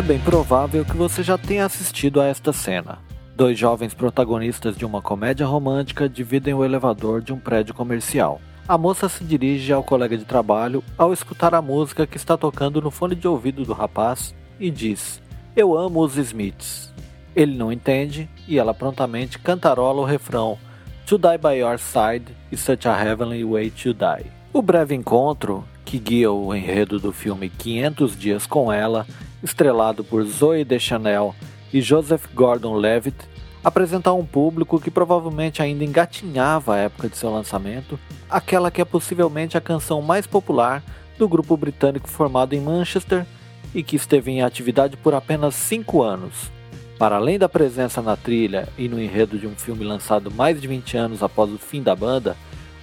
É bem provável que você já tenha assistido a esta cena. Dois jovens protagonistas de uma comédia romântica dividem o elevador de um prédio comercial. A moça se dirige ao colega de trabalho ao escutar a música que está tocando no fone de ouvido do rapaz e diz: Eu amo os Smiths. Ele não entende e ela prontamente cantarola o refrão To Die By Your Side is Such a Heavenly Way to Die. O breve encontro, que guia o enredo do filme 500 Dias com Ela, estrelado por Zoe Deschanel e Joseph Gordon-Levitt, apresenta a um público que provavelmente ainda engatinhava a época de seu lançamento, aquela que é possivelmente a canção mais popular do grupo britânico formado em Manchester e que esteve em atividade por apenas 5 anos. Para além da presença na trilha e no enredo de um filme lançado mais de 20 anos após o fim da banda,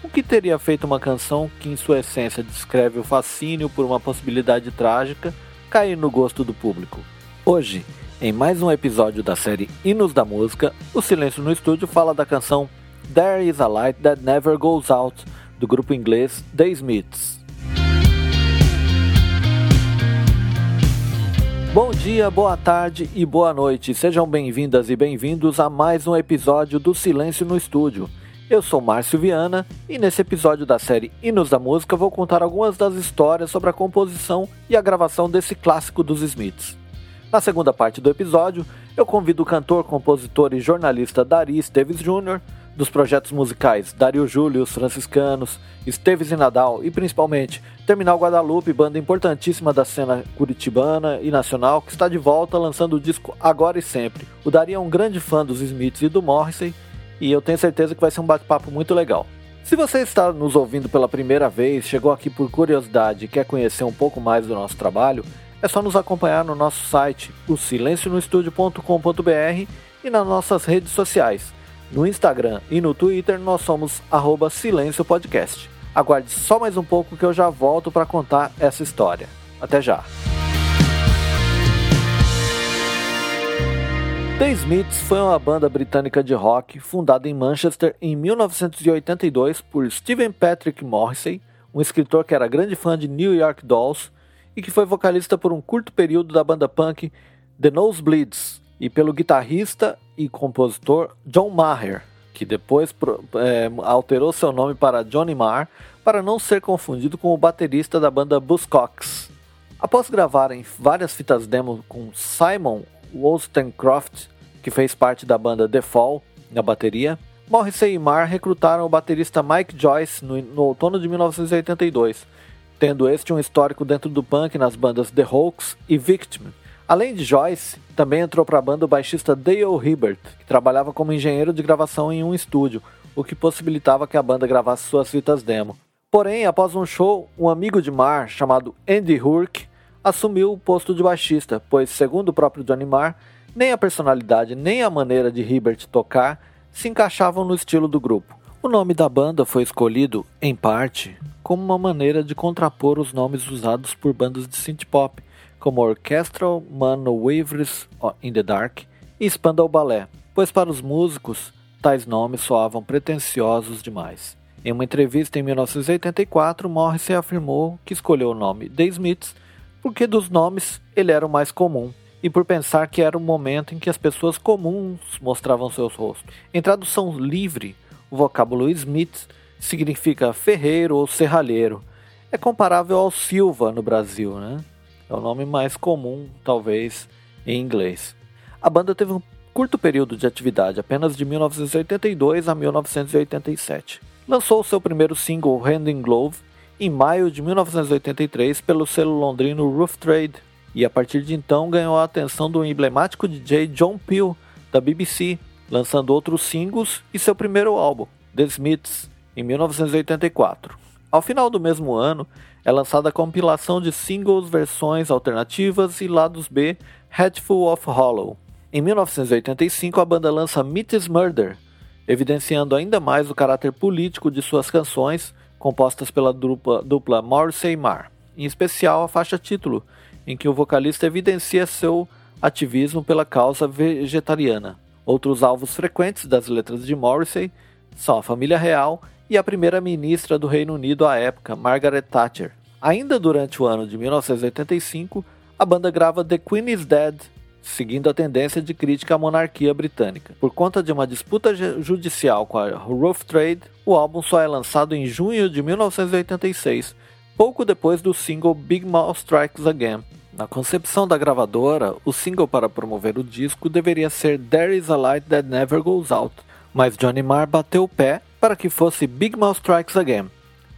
o que teria feito uma canção que, em sua essência, descreve o fascínio por uma possibilidade trágica cair no gosto do público? Hoje, em mais um episódio da série Hinos da Música, o Silêncio no Estúdio fala da canção There Is a Light That Never Goes Out, do grupo inglês The Smiths. Bom dia, boa tarde e boa noite. Sejam bem-vindas e bem-vindos a mais um episódio do Silêncio no Estúdio. Eu sou Márcio Viana e nesse episódio da série Hinos da Música vou contar algumas das histórias sobre a composição e a gravação desse clássico dos Smiths. Na segunda parte do episódio, eu convido o cantor, compositor e jornalista Dari Esteves Jr., dos projetos musicais Dario Júlio, os Franciscanos, Esteves e Nadal e principalmente Terminal Guadalupe, banda importantíssima da cena curitibana e nacional que está de volta lançando o disco Agora e Sempre. O Dari é um grande fã dos Smiths e do Morrissey e eu tenho certeza que vai ser um bate-papo muito legal. Se você está nos ouvindo pela primeira vez, chegou aqui por curiosidade e quer conhecer um pouco mais do nosso trabalho, é só nos acompanhar no nosso site, o silencionoestudio.com.br e nas nossas redes sociais. No Instagram e no Twitter nós somos arroba Silêncio Podcast. Aguarde só mais um pouco que eu já volto para contar essa história. Até já! The Smiths foi uma banda britânica de rock fundada em Manchester em 1982 por Stephen Patrick Morrissey, um escritor que era grande fã de New York Dolls e que foi vocalista por um curto período da banda punk The Nosebleeds, e pelo guitarrista e compositor John Maher, que depois é, alterou seu nome para Johnny Marr para não ser confundido com o baterista da banda Buzzcocks. Após gravarem várias fitas demo com Simon Wollstonecraft, que fez parte da banda The Fall, na bateria, Morrissey e Marr recrutaram o baterista Mike Joyce no, no outono de 1982, tendo este um histórico dentro do punk nas bandas The Hoax e Victim. Além de Joyce, também entrou para a banda o baixista Dale Hibbert, que trabalhava como engenheiro de gravação em um estúdio, o que possibilitava que a banda gravasse suas fitas demo. Porém, após um show, um amigo de Marr, chamado Andy Hurk, assumiu o posto de baixista, pois, segundo o próprio Johnny Marr, nem a personalidade nem a maneira de Hibbert tocar se encaixavam no estilo do grupo. O nome da banda foi escolhido, em parte, como uma maneira de contrapor os nomes usados por bandas de synth pop, como Orchestral Waves in the Dark e Spandau Ballet, pois para os músicos tais nomes soavam pretensiosos demais. Em uma entrevista em 1984, Morrissey afirmou que escolheu o nome The Smiths porque dos nomes ele era o mais comum e por pensar que era o momento em que as pessoas comuns mostravam seus rostos. Em tradução livre, o vocábulo Smith significa ferreiro ou serralheiro. É comparável ao Silva no Brasil, né? É o nome mais comum, talvez, em inglês. A banda teve um curto período de atividade, apenas de 1982 a 1987. Lançou seu primeiro single, Hand in Glove, em maio de 1983 pelo selo londrino Roof Trade, e a partir de então ganhou a atenção do emblemático DJ John Peel, da BBC, lançando outros singles e seu primeiro álbum, The Smiths, em 1984. Ao final do mesmo ano, é lançada a compilação de singles, versões alternativas e lados B Headful of Hollow. Em 1985, a banda lança Meet Murder, evidenciando ainda mais o caráter político de suas canções, compostas pela dupla, dupla Morrissey Marr, em especial a faixa título, em que o vocalista evidencia seu ativismo pela causa vegetariana. Outros alvos frequentes das letras de Morrissey são a família real e a primeira-ministra do Reino Unido à época, Margaret Thatcher. Ainda durante o ano de 1985, a banda grava The Queen is Dead, seguindo a tendência de crítica à monarquia britânica. Por conta de uma disputa judicial com a Rough Trade, o álbum só é lançado em junho de 1986, pouco depois do single Big Mouth Strikes Again. Na concepção da gravadora, o single para promover o disco deveria ser There Is a Light That Never Goes Out, mas Johnny Marr bateu o pé para que fosse Big Mouth Strikes Again,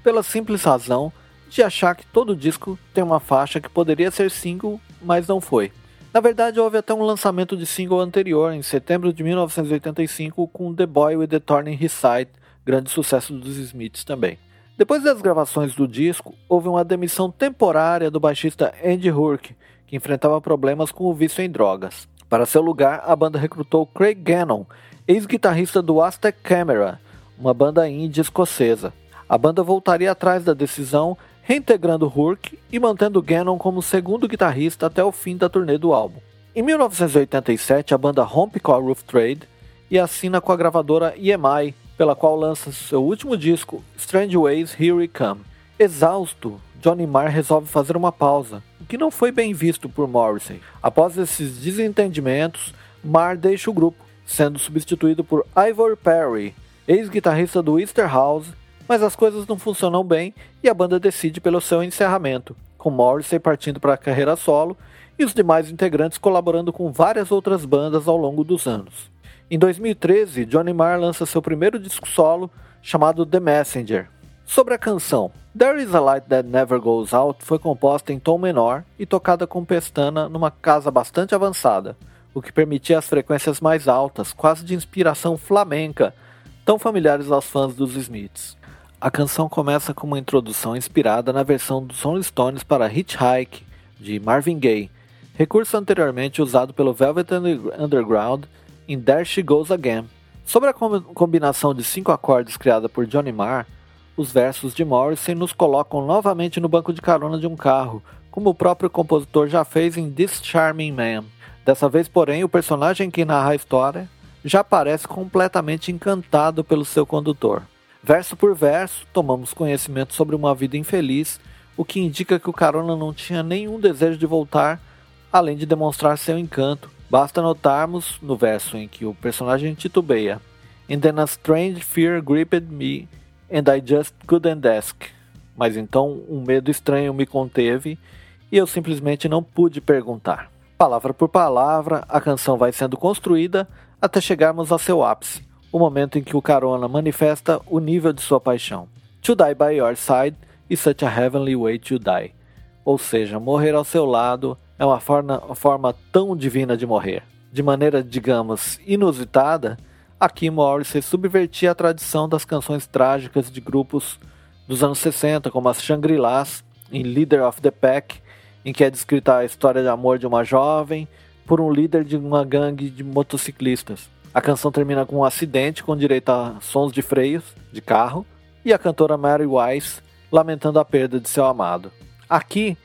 pela simples razão de achar que todo disco tem uma faixa que poderia ser single, mas não foi. Na verdade, houve até um lançamento de single anterior, em setembro de 1985, com The Boy with the Thorn in His Side, grande sucesso dos Smiths também. Depois das gravações do disco, houve uma demissão temporária do baixista Andy Hurk, que enfrentava problemas com o vício em drogas. Para seu lugar, a banda recrutou Craig Gannon, ex-guitarrista do Aztec Camera, uma banda indie escocesa. A banda voltaria atrás da decisão reintegrando Hurk e mantendo Gannon como segundo guitarrista até o fim da turnê do álbum. Em 1987, a banda rompe com a Roof Trade e assina com a gravadora EMI, pela qual lança seu último disco, Strange Ways Here We Come. Exausto, Johnny Marr resolve fazer uma pausa, o que não foi bem visto por Morrissey. Após esses desentendimentos, Marr deixa o grupo, sendo substituído por Ivor Perry, ex-guitarrista do Easterhouse mas as coisas não funcionam bem e a banda decide pelo seu encerramento, com Morrissey partindo para a carreira solo e os demais integrantes colaborando com várias outras bandas ao longo dos anos. Em 2013, Johnny Marr lança seu primeiro disco solo, chamado The Messenger. Sobre a canção, There Is a Light That Never Goes Out foi composta em tom menor e tocada com pestana numa casa bastante avançada, o que permitia as frequências mais altas, quase de inspiração flamenca, tão familiares aos fãs dos Smiths. A canção começa com uma introdução inspirada na versão dos Rolling Stones para Hitchhike, de Marvin Gaye, recurso anteriormente usado pelo Velvet Underground em There She Goes Again. Sobre a combinação de cinco acordes criada por Johnny Marr, os versos de Morrison nos colocam novamente no banco de carona de um carro, como o próprio compositor já fez em This Charming Man. Dessa vez, porém, o personagem que narra a história já parece completamente encantado pelo seu condutor. Verso por verso, tomamos conhecimento sobre uma vida infeliz, o que indica que o Carona não tinha nenhum desejo de voltar, além de demonstrar seu encanto. Basta notarmos no verso em que o personagem titubeia: And then a strange fear gripped me, and I just couldn't ask. Mas então um medo estranho me conteve e eu simplesmente não pude perguntar. Palavra por palavra, a canção vai sendo construída até chegarmos ao seu ápice o momento em que o Carona manifesta o nível de sua paixão. To die by your side is such a heavenly way to die. Ou seja, morrer ao seu lado é uma forma, forma tão divina de morrer. De maneira, digamos, inusitada, aqui Morrissey subvertia a tradição das canções trágicas de grupos dos anos 60, como as Shangri-Las, em Leader of the Pack, em que é descrita a história de amor de uma jovem por um líder de uma gangue de motociclistas. A canção termina com um acidente com direito a sons de freios de carro e a cantora Mary Wise lamentando a perda de seu amado. Aqui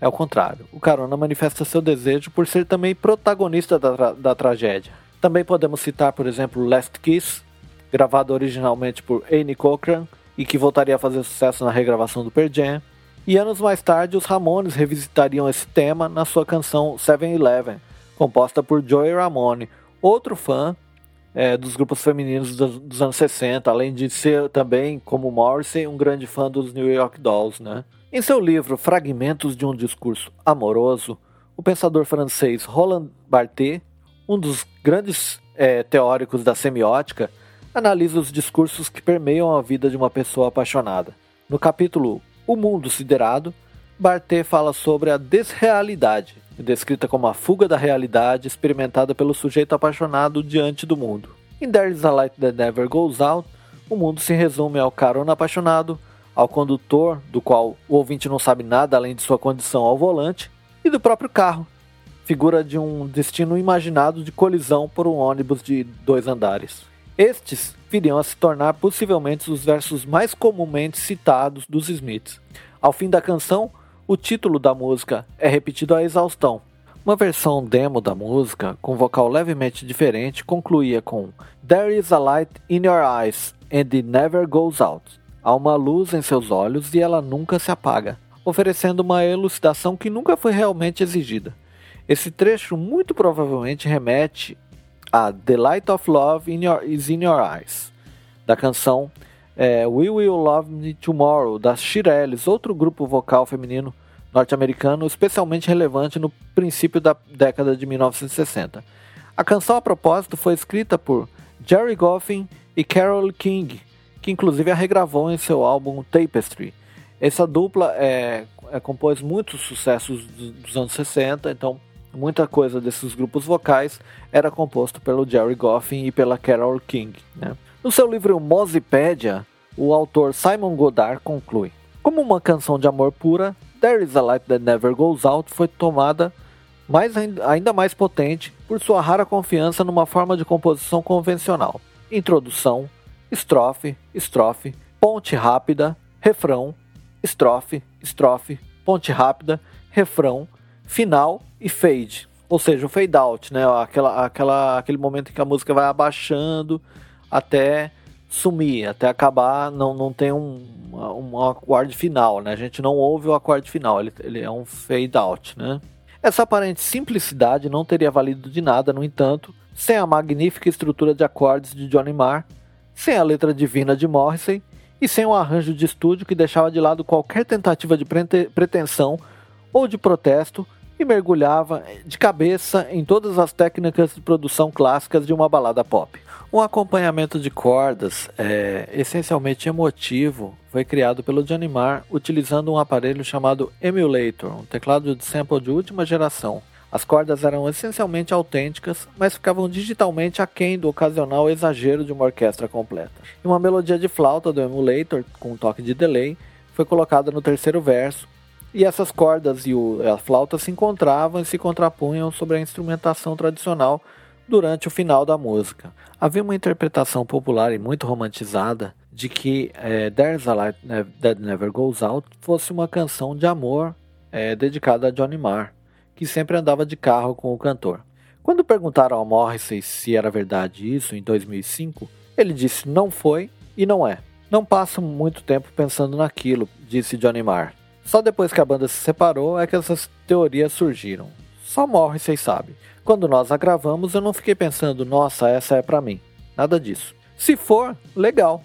é o contrário. O Carona manifesta seu desejo por ser também protagonista da, tra da tragédia. Também podemos citar, por exemplo, Last Kiss, gravado originalmente por Annie Cochran e que voltaria a fazer sucesso na regravação do Pearl Jam. E anos mais tarde, os Ramones revisitariam esse tema na sua canção Seven Eleven, composta por Joey Ramone, outro fã é, dos grupos femininos dos, dos, anos 60, além de ser também, como Morrissey, um grande fã dos New York Dolls. Né? Em seu livro Fragmentos de um Discurso Amoroso, o pensador francês Roland Barthes, um dos grandes é, teóricos da semiótica, analisa os discursos que permeiam a vida de uma pessoa apaixonada. No capítulo O Mundo Siderado, Barthes fala sobre a desrealidade, descrita como a fuga da realidade experimentada pelo sujeito apaixonado diante do mundo. Em There is a Light That Never Goes Out, o mundo se resume ao carona apaixonado, ao condutor, do qual o ouvinte não sabe nada além de sua condição ao volante, e do próprio carro, figura de um destino imaginado de colisão por um ônibus de dois andares. Estes viriam a se tornar possivelmente os versos mais comumente citados dos Smiths. Ao fim da canção, o título da música é repetido à exaustão. Uma versão demo da música, com vocal levemente diferente, concluía com There is a light in your eyes and it never goes out. Há uma luz em seus olhos e ela nunca se apaga. oferecendo uma elucidação que nunca foi realmente exigida. Esse trecho muito provavelmente remete a The Light of Love in your, is in Your Eyes, da canção é, We Will Love Me Tomorrow, das Shirelles, outro grupo vocal feminino norte-americano especialmente relevante no princípio da década de 1960. A canção, a propósito, foi escrita por Jerry Goffin e Carole King, que inclusive a regravou em seu álbum Tapestry. Essa dupla é, é compôs muitos sucessos dos anos 60, então muita coisa desses grupos vocais era composto pelo Jerry Goffin e pela Carole King. Né? No seu livro Mozipédia, o autor Simon Godard conclui: Como uma canção de amor pura, There Is a Light That Never Goes Out foi tomada mais, ainda mais potente por sua rara confiança numa forma de composição convencional. Introdução, estrofe, estrofe, ponte rápida, refrão, estrofe, estrofe, ponte rápida, refrão, final e fade. Ou seja, o fade out, né? Aquela, aquela, aquele momento em que a música vai abaixando até sumir, até acabar, não, não tem um, um acorde final, né? A gente não ouve o acorde final, ele, ele é um fade out, né? Essa aparente simplicidade não teria valido de nada, no entanto, sem a magnífica estrutura de acordes de Johnny Marr, sem a letra divina de Morrissey e sem um arranjo de estúdio que deixava de lado qualquer tentativa de pretensão ou de protesto e mergulhava de cabeça em todas as técnicas de produção clássicas de uma balada pop. Um acompanhamento de cordas, é, essencialmente emotivo, foi criado pelo Johnny Marr utilizando um aparelho chamado Emulator, um teclado de sample de última geração. As cordas eram essencialmente autênticas, mas ficavam digitalmente aquém do ocasional exagero de uma orquestra completa. E uma melodia de flauta do Emulator, com um toque de delay, foi colocada no terceiro verso, e essas cordas e o, a flauta se encontravam e se contrapunham sobre a instrumentação tradicional durante o final da música. Havia uma interpretação popular e muito romantizada de que é, There's a Light That Never Goes Out fosse uma canção de amor é, dedicada a Johnny Marr, que sempre andava de carro com o cantor. Quando perguntaram ao Morrissey se era verdade isso em 2005, ele disse não foi e não é. Não passo muito tempo pensando naquilo, disse Johnny Marr. Só depois que a banda se separou é que essas teorias surgiram. Só Morrissey sabe. Quando nós a gravamos, eu não fiquei pensando, nossa, essa é para mim. Nada disso. Se for, legal.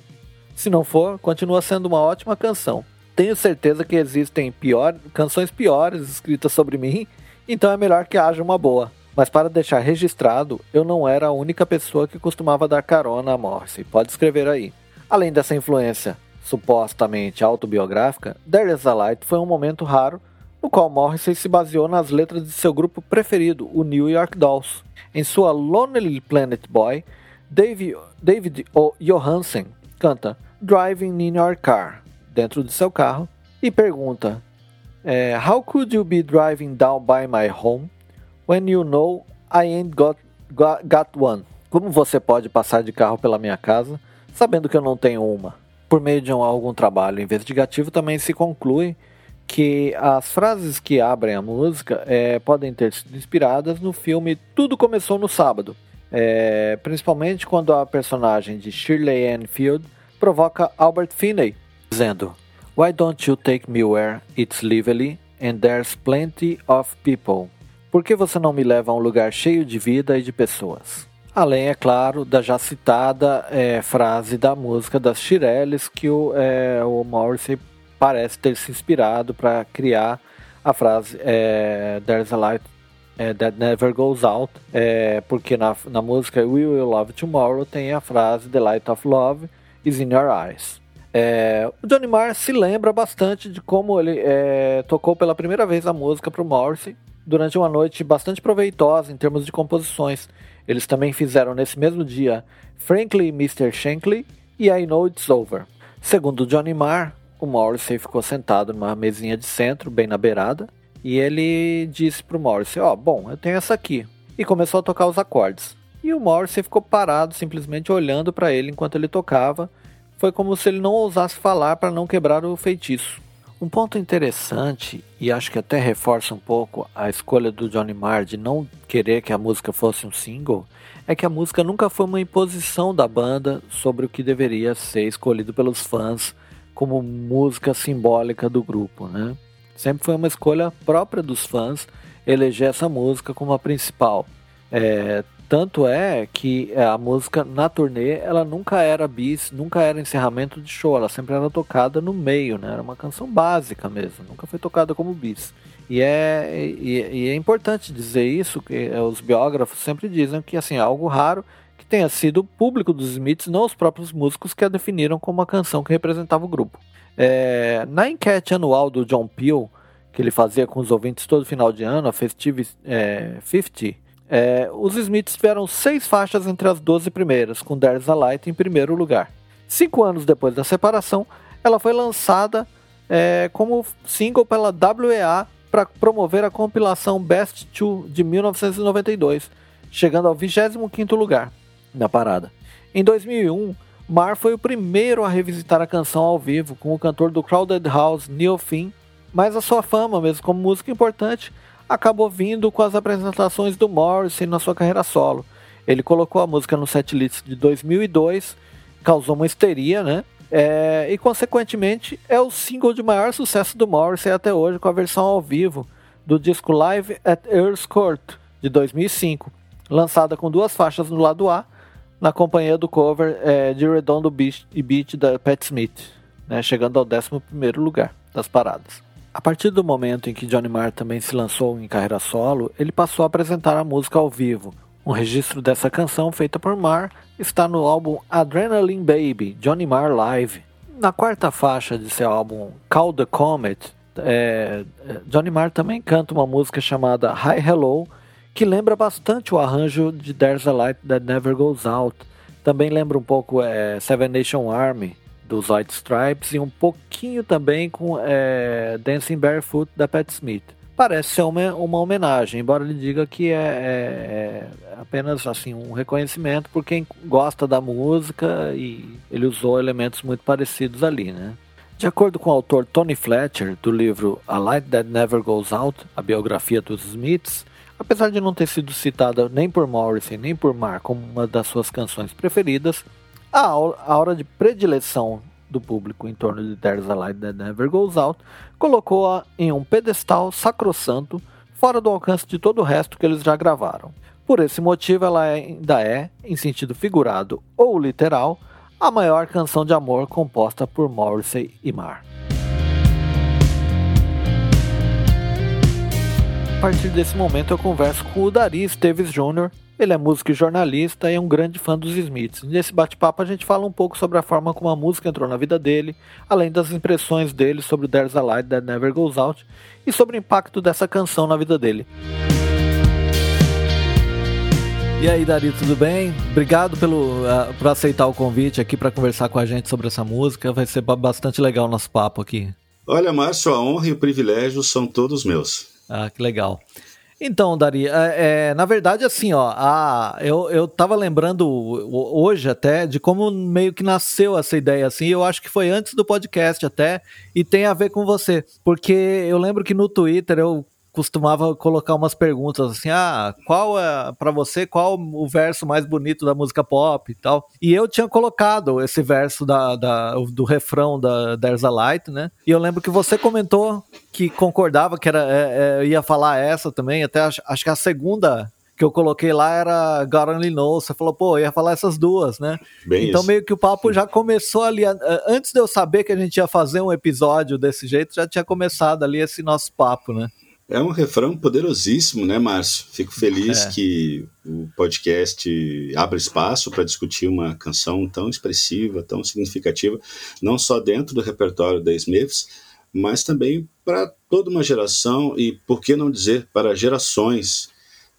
Se não for, continua sendo uma ótima canção. Tenho certeza que existem pior, canções piores escritas sobre mim, então é melhor que haja uma boa. Mas para deixar registrado, eu não era a única pessoa que costumava dar carona a Morrissey. Pode escrever aí. Além dessa influência supostamente autobiográfica, There Is a Light foi um momento raro no qual Morrissey se baseou nas letras de seu grupo preferido, o New York Dolls. Em sua Lonely Planet Boy, David, o. Johansen canta Driving in Your Car, dentro de seu carro, e pergunta é, How could you be driving down by my home when you know I ain't got, got, got one? Como você pode passar de carro pela minha casa sabendo que eu não tenho uma? Por meio de um, algum trabalho investigativo também se conclui que as frases que abrem a música é, podem ter sido inspiradas no filme Tudo Começou no Sábado, é, principalmente quando a personagem de Shirley Ann Field provoca Albert Finney, dizendo Why don't you take me where it's lively and there's plenty of people? Por que você não me leva a um lugar cheio de vida e de pessoas? Além, é claro, da já citada é, frase da música das Shirelles que o, é, o Morrissey parece ter se inspirado para criar a frase é, There's a Light é, That Never Goes Out, é, porque na, na música We Will Love Tomorrow tem a frase The Light of Love is in Your Eyes. É, o Johnny Marr se lembra bastante de como ele é, tocou pela primeira vez a música para o Morrissey durante uma noite bastante proveitosa em termos de composições. Eles também fizeram nesse mesmo dia Frankly Mr. Shankly e I Know It's Over. Segundo Johnny Marr, o Morrissey ficou sentado numa mesinha de centro, bem na beirada, e ele disse pro Morrissey: Ó, oh, bom, eu tenho essa aqui. E começou a tocar os acordes. E o Morrissey ficou parado, simplesmente olhando para ele enquanto ele tocava. Foi como se ele não ousasse falar para não quebrar o feitiço. Um ponto interessante, e acho que até reforça um pouco a escolha do Johnny Marr de não querer que a música fosse um single, é que a música nunca foi uma imposição da banda sobre o que deveria ser escolhido pelos fãs como música simbólica do grupo, né? Sempre foi uma escolha própria dos fãs eleger essa música como a principal. É, tanto é que a música na turnê ela nunca era bis, nunca era encerramento de show, ela sempre era tocada no meio, né? Era uma canção básica mesmo, nunca foi tocada como bis. E é, e, e é importante dizer isso, que é, os biógrafos sempre dizem que assim, é algo raro que tenha sido o público dos Smiths, não os próprios músicos que a definiram como uma canção que representava o grupo. É, na enquete anual do John Peel, que ele fazia com os ouvintes todo final de ano, a Festive é, 50, é, os Smiths tiveram seis faixas entre as 12 primeiras, com There's a Light em primeiro lugar. Cinco anos depois da separação, ela foi lançada é, como single pela WEA para promover a compilação Best 2 de 1992, chegando ao 25º lugar na parada. Em 2001, Mar foi o primeiro a revisitar a canção ao vivo com o cantor do Crowded House, Neil Finn, mas a sua fama, mesmo como música importante, acabou vindo com as apresentações do Morrissey na sua carreira solo. Ele colocou a música no setlist de 2002, causou uma histeria, né? É, e consequentemente é o single de maior sucesso do Morrissey até hoje com a versão ao vivo do disco Live at Earl's Court de 2005, lançada com duas faixas no lado A, na companhia do cover é, de Redondo Beach e Beat da Pat Smith, né, chegando ao 11 lugar das paradas. A partir do momento em que Johnny Marr também se lançou em carreira solo, ele passou a apresentar a música ao vivo. Um registro dessa canção, feita por Marr, está no álbum Adrenaline Baby, Johnny Marr Live. Na quarta faixa de seu álbum Call the Comet, é, é, Johnny Marr também canta uma música chamada Hi Hello, que lembra bastante o arranjo de There's a Light That Never Goes Out. Também lembra um pouco é, Seven Nation Army, dos White Stripes, e um pouquinho também com é, Dancing Barefoot, da Pat Smith parece ser uma, uma homenagem, embora ele diga que é, é, é, apenas assim um reconhecimento por quem gosta da música e ele usou elementos muito parecidos ali, né? De acordo com o autor Tony Fletcher, do livro A Light That Never Goes Out, a biografia dos Smiths, apesar de não ter sido citada nem por Morrissey nem por Mark como uma das suas canções preferidas, a aura de predileção do público em torno de There's a Light That Never Goes Out, colocou-a em um pedestal sacrossanto, fora do alcance de todo o resto que eles já gravaram. Por esse motivo, ela ainda é, em sentido figurado ou literal, a maior canção de amor composta por Morrissey e Marr. A partir desse momento eu converso com o Dari Esteves Jr., ele é músico e jornalista e é um grande fã dos Smiths. Nesse bate-papo a gente fala um pouco sobre a forma como a música entrou na vida dele, além das impressões dele sobre There's a Light That Never Goes Out e sobre o impacto dessa canção na vida dele. E aí, Dari, tudo bem? Obrigado pelo, uh, por aceitar o convite aqui para conversar com a gente sobre essa música. Vai ser bastante legal o nosso papo aqui. Olha, Márcio, a honra e o privilégio são todos meus. Ah, que legal. Então, Dari, é, é, na verdade, assim, ó, a, eu, eu tava lembrando hoje até de como meio que nasceu essa ideia, assim, eu acho que foi antes do podcast até, e tem a ver com você, porque eu lembro que no Twitter eu costumava colocar umas perguntas assim: ah, qual é, para você, qual o verso mais bonito da música pop e tal. E eu tinha colocado esse verso da, da do refrão da There's a Light, né? E eu lembro que você comentou que concordava que era, é, é, ia falar essa também, até acho, acho que a segunda que eu coloquei lá era God Only Knows. Você falou, pô, ia falar essas duas, né? Bem então isso. meio que o papo já começou ali. Antes de eu saber que a gente ia fazer um episódio desse jeito, já tinha começado ali esse nosso papo, né? É um refrão poderosíssimo, né, Márcio? Fico feliz é. que o podcast abra espaço para discutir uma canção tão expressiva, tão significativa, não só dentro do repertório da Smiths, mas também para toda uma geração e, por que não dizer, para gerações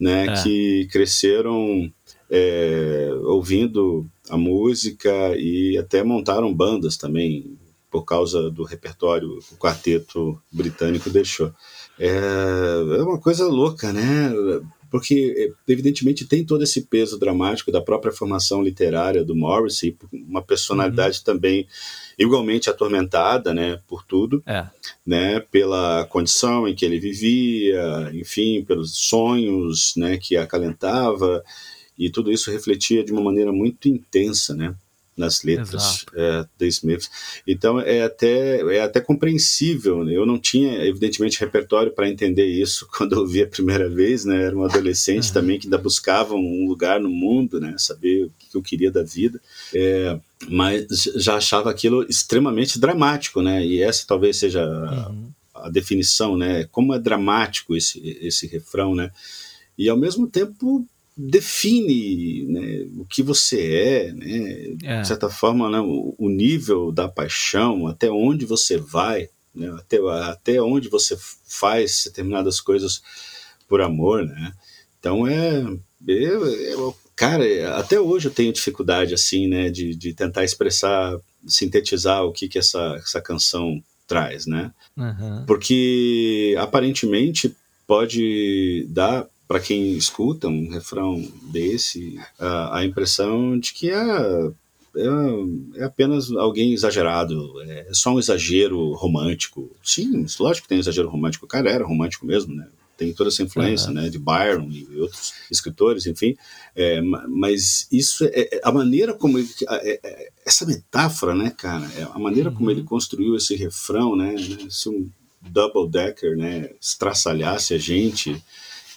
né, é. que cresceram é, ouvindo a música e até montaram bandas também, por causa do repertório que o quarteto britânico deixou. É, é uma coisa louca, né? Porque, evidentemente, tem todo esse peso dramático da própria formação literária do Morrissey, uma personalidade uhum. também igualmente atormentada, né, por tudo, é. né, pela condição em que ele vivia, enfim, pelos sonhos, né, que acalentava, e tudo isso refletia de uma maneira muito intensa, né, nas letras é, Smiths. Então é até, é até compreensível. Né? Eu não tinha, evidentemente, repertório para entender isso quando eu vi a primeira vez, né? Era um adolescente também que ainda buscava um lugar no mundo, né? Saber o que eu queria da vida. É, mas já achava aquilo extremamente dramático, né? E essa talvez seja uhum. a, a definição, né? Como é dramático esse, esse refrão, né? E ao mesmo tempo define né, o que você é, né, é. de certa forma, né, o, o, nível da paixão, até onde você vai, né, até, até onde você faz determinadas coisas por amor, né? Então é, eu, eu, cara, até hoje eu tenho dificuldade assim, né, de, de tentar expressar, sintetizar o que que essa, essa canção traz, né? Uhum. Porque aparentemente pode dar para quem escuta um refrão desse, a, a impressão de que é, é, é, apenas alguém exagerado, é só um exagero romântico. Sim, lógico que tem um exagero romântico. O cara era romântico mesmo, né? Tem toda essa influência, uhum. né, de Byron e outros escritores, enfim. É, mas isso é, é a maneira como ele, é, é, essa metáfora, né, cara, é a maneira uhum. como ele construiu esse refrão, né, né se um double decker, né, estraçalhasse a gente,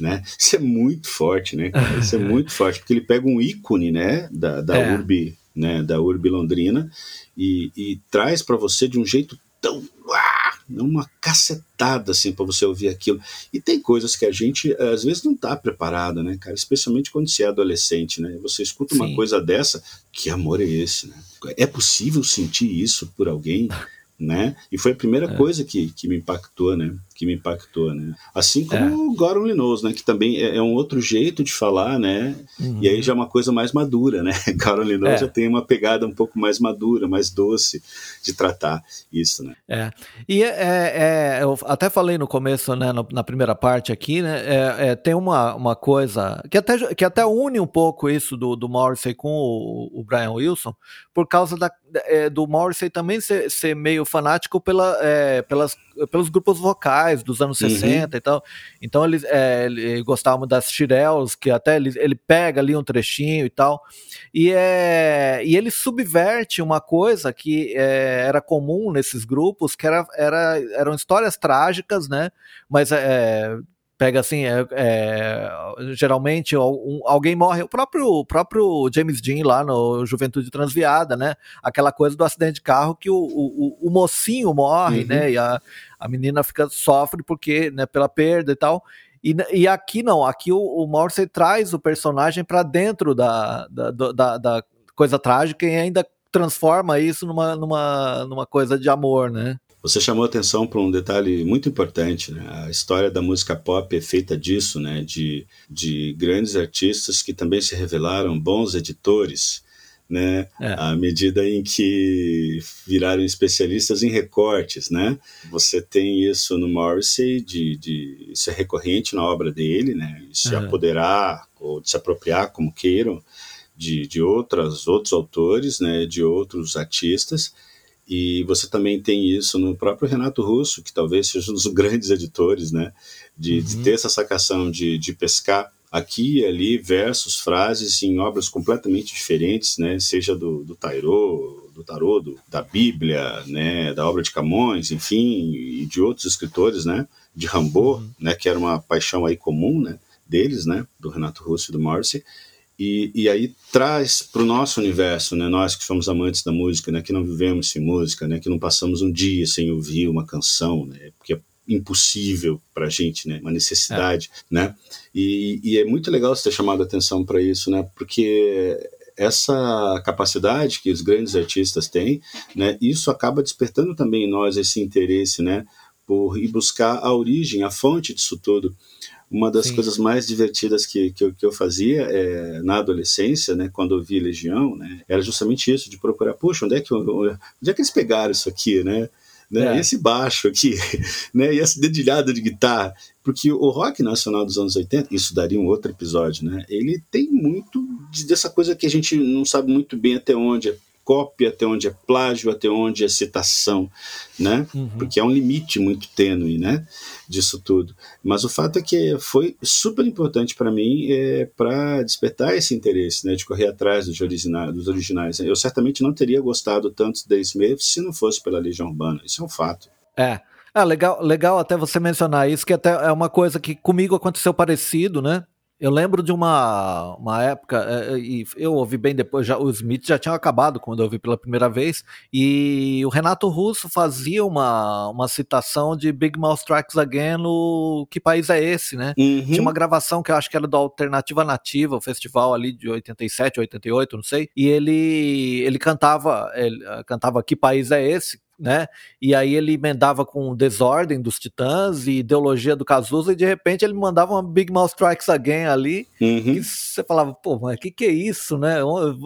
né? Isso é muito forte, né? Isso é muito forte, porque ele pega um ícone, né, da, da é. urbe, né, da urbe londrina e, e traz para você de um jeito tão ah, uma cacetada assim para você ouvir aquilo. E tem coisas que a gente às vezes não tá preparado, né, cara? Especialmente quando você é adolescente, né? Você escuta uma Sim. coisa dessa, que amor é esse, né? É possível sentir isso por alguém? né? E foi a primeira é. coisa que, que me impactou, né? Que me impactou, né? Assim como é. o Goron Linoso, né? Que também é, é, um outro jeito de falar, né? Uhum. E aí já é uma coisa mais madura, né? Goron Linoso é. já tem uma pegada um pouco mais madura, mais doce de tratar isso, né? É. E é, é, é eu até falei no começo, né? No, na primeira parte aqui, né? tem uma, uma coisa que até, que até une um pouco isso do, do Morrissey com o, o Brian Wilson, por causa da, do Morrissey também ser, ser meio fanático pela, é, pelas, pelos grupos vocais dos anos uhum. 60 e tal. Então ele, é, ele gostava das Shirelles, que até ele, ele pega ali um trechinho e tal. E, é, e ele subverte uma coisa que é, era comum nesses grupos, que era, era, eram histórias trágicas, né? Mas é, pega assim, é, é, geralmente um, alguém morre, o próprio, o próprio James Dean lá no Juventude Transviada, né? Aquela coisa do acidente de carro que o, o, o mocinho morre, uhum. né? E a, a menina fica sofre porque, né, pela perda e tal. E, e aqui não, aqui o, o Morrissey traz o personagem para dentro da, da, da, da coisa trágica e ainda transforma isso numa, numa, numa coisa de amor, né? Você chamou atenção para um detalhe muito importante, né? A história da música pop é feita disso, né? De, de grandes artistas que também se revelaram bons editores, né? É. À medida em que viraram especialistas em recortes, né? Você tem isso no Morrissey, de, de isso é recorrente na obra dele, né? De se uhum. apoderar ou de se apropriar, como queiram, de, de outras, outros autores, né? De outros artistas e você também tem isso no próprio Renato Russo, que talvez seja um dos grandes editores, né? De, uhum. de ter essa sacação de, de pescar aqui e ali versos, frases em obras completamente diferentes, né? Seja do, do Tairô, do Tarô, do, da Bíblia, né? Da obra de Camões, enfim, e de outros escritores, né? De Rimbaud, uhum. né? Que era uma paixão aí comum, né? Deles, né? Do Renato Russo e do Morrissey. E, e aí traz para o nosso universo, né, nós que somos amantes da música, né, que não vivemos sem música, né, que não passamos um dia sem ouvir uma canção, né, porque é impossível para a gente, né, uma necessidade, é. né, e, e, é muito legal você ter chamado a atenção para isso, né, porque essa capacidade que os grandes artistas têm, né, isso acaba despertando também em nós esse interesse, né, por ir buscar a origem, a fonte disso tudo uma das Sim. coisas mais divertidas que, que, eu, que eu fazia é, na adolescência, né, quando eu vi Legião, né, era justamente isso, de procurar, puxa, onde é que, onde é que eles pegaram isso aqui, né? Né, é. Esse baixo aqui, né, e essa dedilhada de guitarra, porque o rock nacional dos anos 80, isso daria um outro episódio, né? Ele tem muito dessa coisa que a gente não sabe muito bem até onde cópia, até onde é plágio, até onde é citação, né? Uhum. Porque é um limite muito tênue, né? Disso tudo. Mas o fato é que foi super importante para mim é, para despertar esse interesse, né? De correr atrás dos, originais, dos originais. Eu certamente não teria gostado tanto de Smith se não fosse pela Legião Urbana. Isso é um fato. É. Ah, legal, legal até você mencionar isso, que até é uma coisa que comigo aconteceu parecido, né? Eu lembro de uma, uma época, é, é, e eu ouvi bem depois, já, o Smith já tinha acabado quando eu ouvi pela primeira vez, e o Renato Russo fazia uma, uma citação de Big Mouth Strikes Again no Que País é Esse, né? Uhum. Tinha uma gravação que eu acho que era do Alternativa Nativa, o festival ali de 87, 88, não sei, e ele, ele cantava, ele cantava Que País é Esse? Né? E aí ele emendava com Desordem dos Titãs e Ideologia do Cazuza, e de repente ele mandava uma Big Mouth Strikes Again ali, uhum. e você falava, pô, mas que que é isso, né?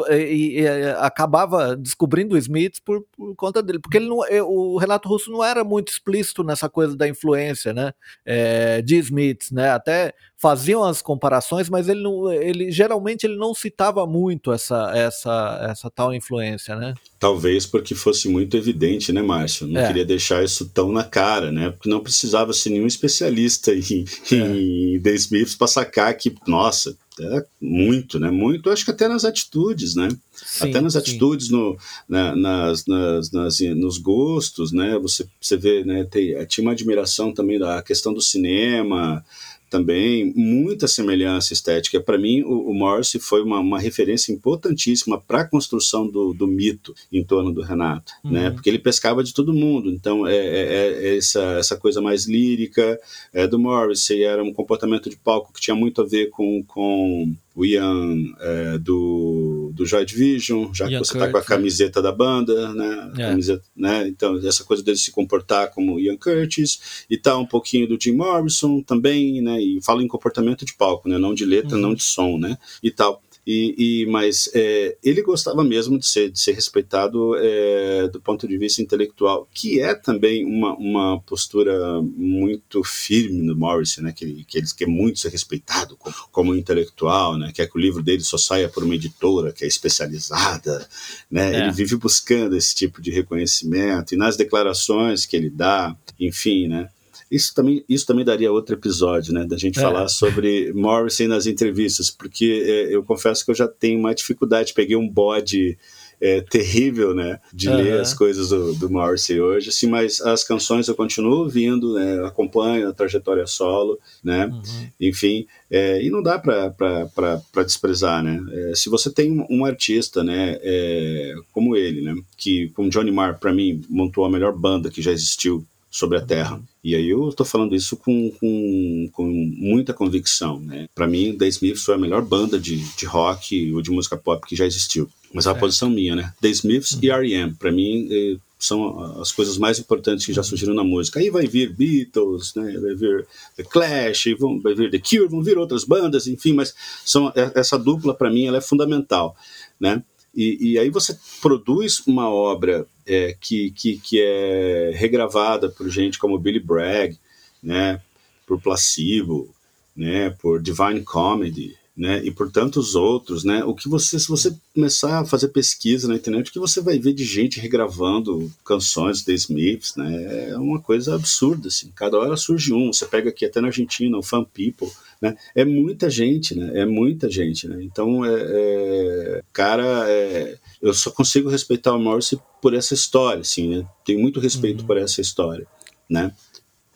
E, e, e acabava descobrindo o Smith por, por, conta dele, porque ele não, o Renato Russo não era muito explícito nessa coisa da influência, né? É, de Smith, né? Até faziam as comparações, mas ele, não, ele geralmente ele não citava muito essa, essa, essa tal influência, né? Talvez porque fosse muito evidente, né, Márcio? Não é. queria deixar isso tão na cara, né? Porque não precisava ser nenhum especialista em, é. em The Smiths para sacar que, nossa, é muito, né? Muito, acho que até nas atitudes, né? Sim, até nas sim. atitudes, no, na, nas, nas, nas, nos gostos, né? Você, você vê, né? Tem, tinha uma admiração também da questão do cinema, também muita semelhança estética. Para mim, o, o Morrissey foi uma, uma referência importantíssima para a construção do, do, mito em torno do Renato, uhum. né? Porque ele pescava de todo mundo. Então, é, é, é essa, essa coisa mais lírica é, do Morrissey era um comportamento de palco que tinha muito a ver com, com o Ian é, do, do Joy Division, já Ian que você está com a camiseta da banda, né? É. Camiseta, né? Então, essa coisa dele se comportar como Ian Curtis, e tá um pouquinho do Jim Morrison também, né? E fala em comportamento de palco, né? Não de letra, uhum. não de som, né? E tal. E, e mas é, ele gostava mesmo de ser, de ser respeitado é, do ponto de vista intelectual, que é também uma, uma postura muito firme no Morrison, né? Que, que ele quer muito ser respeitado como, como intelectual, né? Quer que o livro dele só saia por uma editora que é especializada, né? É. Ele vive buscando esse tipo de reconhecimento e nas declarações que ele dá, enfim, né? Isso também, isso também daria outro episódio, né? Da gente é. falar sobre Morrison nas entrevistas, porque é, eu confesso que eu já tenho uma dificuldade. Peguei um bode é, terrível, né? De uhum. ler as coisas do, do Morrissey hoje, assim, mas as canções eu continuo ouvindo, né? Acompanho a trajetória solo, né? Uhum. Enfim, é, e não dá para desprezar, né? É, se você tem um artista, né? É, como ele, né? Que, como Johnny Marr, para mim, montou a melhor banda que já existiu sobre a Terra. E aí eu estou falando isso com, com, com muita convicção. Né? Para mim, The Smiths foi a melhor banda de, de rock ou de música pop que já existiu. Mas é uma posição minha, né? The Smiths uhum. e R.E.M. Para mim, eh, são as coisas mais importantes que já surgiram na música. Aí vai vir Beatles, né? vai vir The Clash, vão, vai vir The Cure, vão vir outras bandas, enfim, mas são, é, essa dupla, para mim, ela é fundamental. Né? E, e aí você produz uma obra é, que, que, que é regravada por gente como Billy Bragg, né, por Placebo, né, por Divine Comedy, né, e por tantos outros, né, o que você, se você começar a fazer pesquisa na internet, o que você vai ver de gente regravando canções de Smiths, né, é uma coisa absurda, assim, cada hora surge um, você pega aqui até na Argentina, o Fan People, né, é muita gente, né, é muita gente, né, então, é, é cara, é, eu só consigo respeitar o Morrissey por essa história, assim, né, tenho muito respeito uhum. por essa história, né,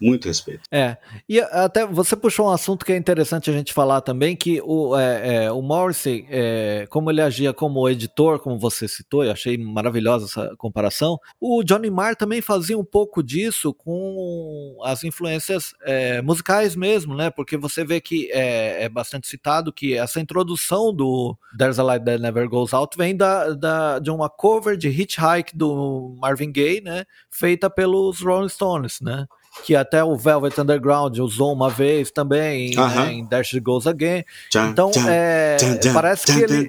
muito respeito. É, e até você puxou um assunto que é interessante a gente falar também, que o, é, é, o Morrissey, é, como ele agia como editor, como você citou, eu achei maravilhosa essa comparação, o Johnny Marr também fazia um pouco disso com as influências é, musicais mesmo, né, porque você vê que é, é, bastante citado que essa introdução do There's a Light That Never Goes Out vem da, da, de uma cover de Hitchhike do Marvin Gaye, né, feita pelos Rolling Stones, né, que até o Velvet Underground usou uma vez também uh -huh. né, em Dash Goes Again. Então, é, parece que ele...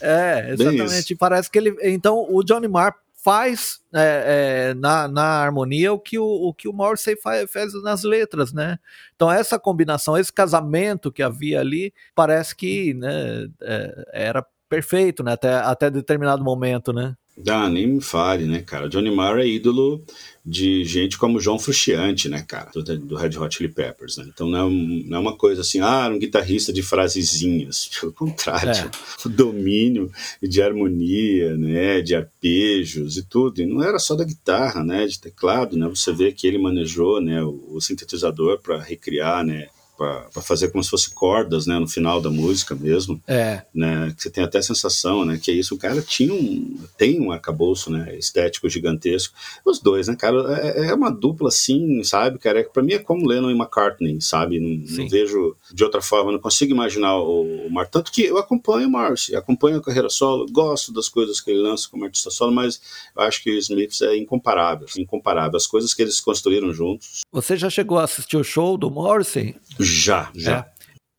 É, exatamente. Parece que ele... Então, o Johnny Marr faz é, é, na, na harmonia o que o, o que o Morrissey faz, fez nas letras, né? Então essa combinação, esse casamento que havia ali, parece que né, é, era perfeito, né? Até, até determinado momento, né? Ah, nem me fale, né, cara? Johnny Marr é ídolo de gente como João Frusciante, né, cara, do, do, Red Hot Chili Peppers, né? Então não é, um, não é, uma coisa assim, ah, um guitarrista de frasezinhas, pelo contrário, é. o domínio de harmonia, né, de arpejos e tudo, e não era só da guitarra, né, de teclado, né, você vê que ele manejou, né, o, o sintetizador para recriar, né, para fazer como se fosse cordas, né, no final da música mesmo. É. Né, que você tem até a sensação, né, que é isso. O cara tinha um, tem um arcabouço, né, estético gigantesco. Os dois, né, cara, é, é uma dupla assim, sabe, cara. É, para mim é como Lennon e McCartney, sabe. Não, não, vejo de outra forma, não consigo imaginar o, o Mar. Tanto que eu acompanho o Marcy, acompanho a carreira solo, gosto das coisas que ele lança como artista solo, mas eu acho que o Smiths é incomparável, incomparável. As coisas que eles construíram juntos. Você já chegou a assistir o show do Morrissey? Já, já. É.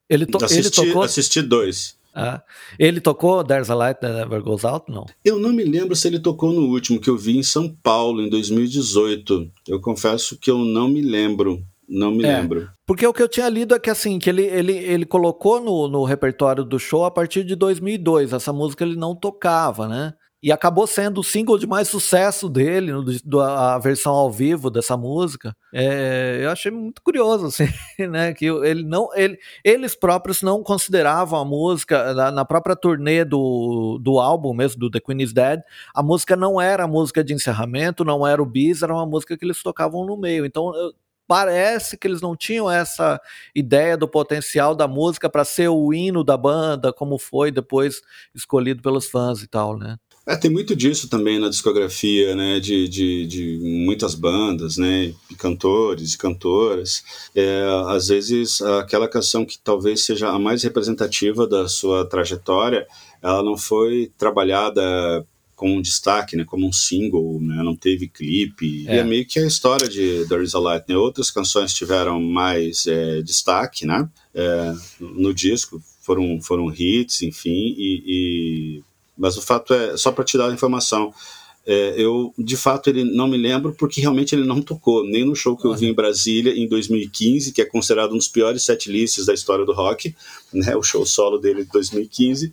Ele, to assisti, ele tocou. Assisti dois. Ah, ele tocou There's a Light That Never Goes Out? Não. Eu não me lembro se ele tocou no último que eu vi em São Paulo, em 2018. Eu confesso que eu não me lembro. Não me é, lembro. Porque o que eu tinha lido é que assim, que ele, ele, ele colocou no, no repertório do show a partir de 2002. Essa música ele não tocava, né? e acabou sendo o single de mais sucesso dele, do, a versão ao vivo dessa música. É, eu achei muito curioso, assim, né? Que ele não, ele, eles próprios não consideravam a música, na, na, própria turnê do, do álbum mesmo, do The Queen is Dead, a música não era a música de encerramento, não era o bis, era uma música que eles tocavam no meio. Então, eu, parece que eles não tinham essa ideia do potencial da música para ser o hino da banda, como foi depois escolhido pelos fãs e tal, né? É, tem muito disso também na discografia, né, de, de, de muitas bandas, né, e cantores e cantoras. É, às vezes, aquela canção que talvez seja a mais representativa da sua trajetória, ela não foi trabalhada com um destaque, né, como um single, né, não teve clipe. É. E é meio que a história de There Is a Light, né? Outras canções tiveram mais é, destaque, né, é, no disco, foram, foram hits, enfim, e, e mas o fato é, só para te dar a informação, é, eu de fato ele não me lembro porque realmente ele não tocou nem no show que eu vi em Brasília em 2015 que é considerado um dos piores setlists da história do rock né o show solo dele de 2015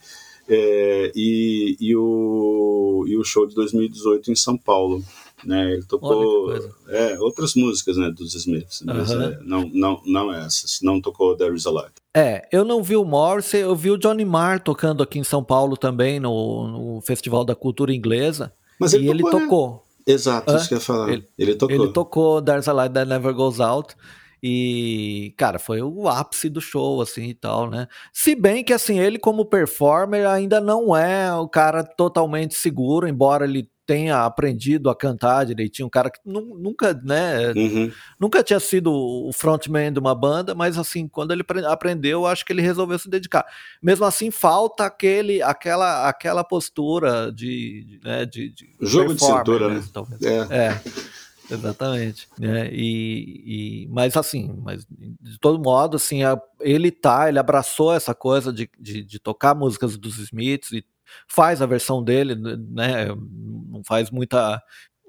é, e, e, o, e o show de 2018 em São Paulo né ele tocou é, outras músicas né dos Smiths mas é, não não não essas não tocou There Is a Light é, eu não vi o Morrissey, eu vi o Johnny Marr tocando aqui em São Paulo também, no, no Festival da Cultura Inglesa. Mas ele e tocou, ele né? tocou. Exato, Hã? isso que eu ia falar. Ele, ele, tocou. Ele tocou There's a Light That Never Goes Out. E, cara, foi o ápice do show, assim e tal, né? Se bem que, assim, ele como performer ainda não é o cara totalmente seguro, embora ele tenha aprendido a cantar direitinho, um cara que nunca, né, uhum. nunca tinha sido o frontman de uma banda, mas assim, quando ele aprendeu, acho que ele resolveu se dedicar. Mesmo assim, falta aquele, aquela, aquela postura de, né, de, de jogo de cintura, né? né? É. é. Exatamente. É, e, e, mas assim, mas de todo modo, assim, a, ele tá, ele abraçou essa coisa de, de, de, tocar músicas dos Smiths e faz a versão dele, né? Não faz muita.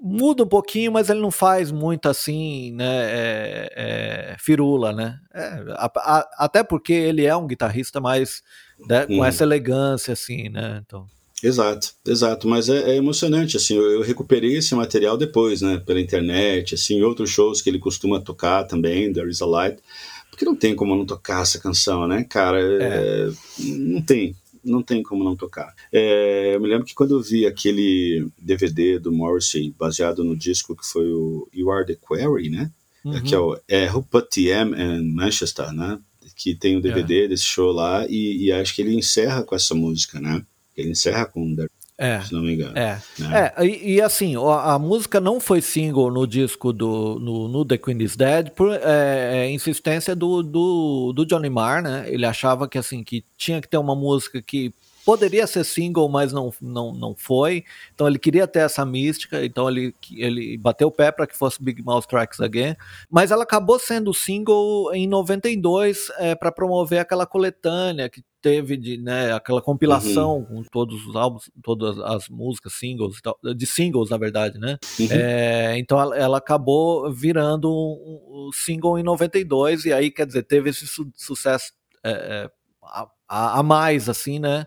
Muda um pouquinho, mas ele não faz muito assim, né? É, é, firula, né? É, a, a, até porque ele é um guitarrista mais né, com essa elegância, assim, né? Então. Exato, exato, mas é, é, emocionante, assim, eu, eu, recuperei esse material depois, né, pela internet, assim, outros shows que ele costuma tocar também, There Is A Light, porque não tem como não tocar essa canção, né, cara, é. É, não tem, não tem como não tocar. É, eu me lembro que quando eu vi aquele DVD do Morrissey, baseado no disco que foi o You Are The Quarry, né, uhum. que é o é, Who Put The M in Manchester, né, que tem o DVD é. desse show lá, e, e acho que ele encerra com essa música, né, ele encerra com é, se não me engano. É, né? é e, e, assim, a, a, música não foi single no disco do no, no The Queen is Dead por é, é, insistência do, do, do Johnny Marr, né? Ele achava que assim que tinha que ter uma música que poderia ser single, mas não, não, não foi. Então ele queria ter essa mística, então ele, ele bateu o pé para que fosse Big Mouth Tracks Again. Mas ela acabou sendo single em 92 é, para promover aquela coletânea que teve de, né, aquela compilação uhum. com todos os álbuns, todas as músicas, singles, de singles, na verdade, né? Uhum. É, então ela, ela, acabou virando um, um, single em 92, e aí, quer dizer, teve esse su sucesso é, é a, a, mais, assim, né?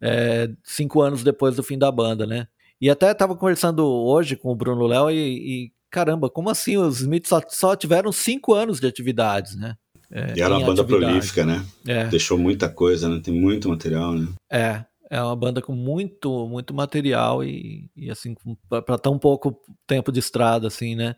É, cinco anos depois do fim da banda, né? E até estava conversando hoje com o Bruno Léo e, e, caramba, como assim? Os Smiths só, só tiveram cinco anos de atividades, né? É, e era uma banda atividade. prolífica, né? É. Deixou muita coisa, né? Tem muito material, né? É, é uma banda com muito, muito material e, e assim, para tão pouco tempo de estrada, assim, né?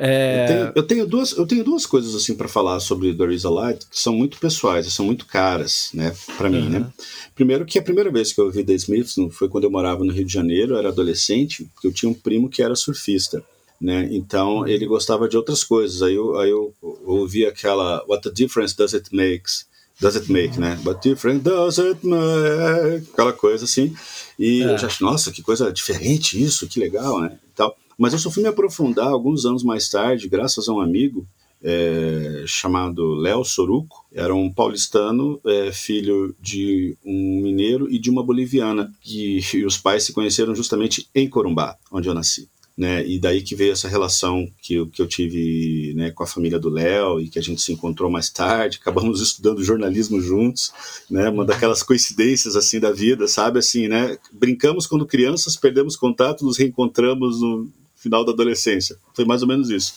É... Eu, tenho, eu, tenho, duas, eu tenho duas coisas assim para falar sobre There Is a Light que são muito pessoais, são muito caras, né, para mim, uhum. né? Primeiro que a primeira vez que eu ouvi The Smiths foi quando eu morava no Rio de Janeiro, eu era adolescente, porque eu tinha um primo que era surfista, né? Então ele gostava de outras coisas. Aí eu, aí eu, ouvi aquela What the difference does it makes? Does it make, né? But different does it make? Aquela coisa assim. E é. eu já achei, nossa, que coisa diferente isso, que legal, né? E tal. Mas eu só fui me aprofundar alguns anos mais tarde, graças a um amigo é, chamado Léo Soruco. Era um paulistano, é, filho de um mineiro e de uma boliviana. E, e os pais se conheceram justamente em Corumbá, onde eu nasci. Né, e daí que veio essa relação que eu, que eu tive né, com a família do Léo e que a gente se encontrou mais tarde, acabamos estudando jornalismo juntos, né, uma daquelas coincidências assim da vida, sabe, assim, né, brincamos quando crianças, perdemos contato, nos reencontramos no, final da adolescência. Foi mais ou menos isso.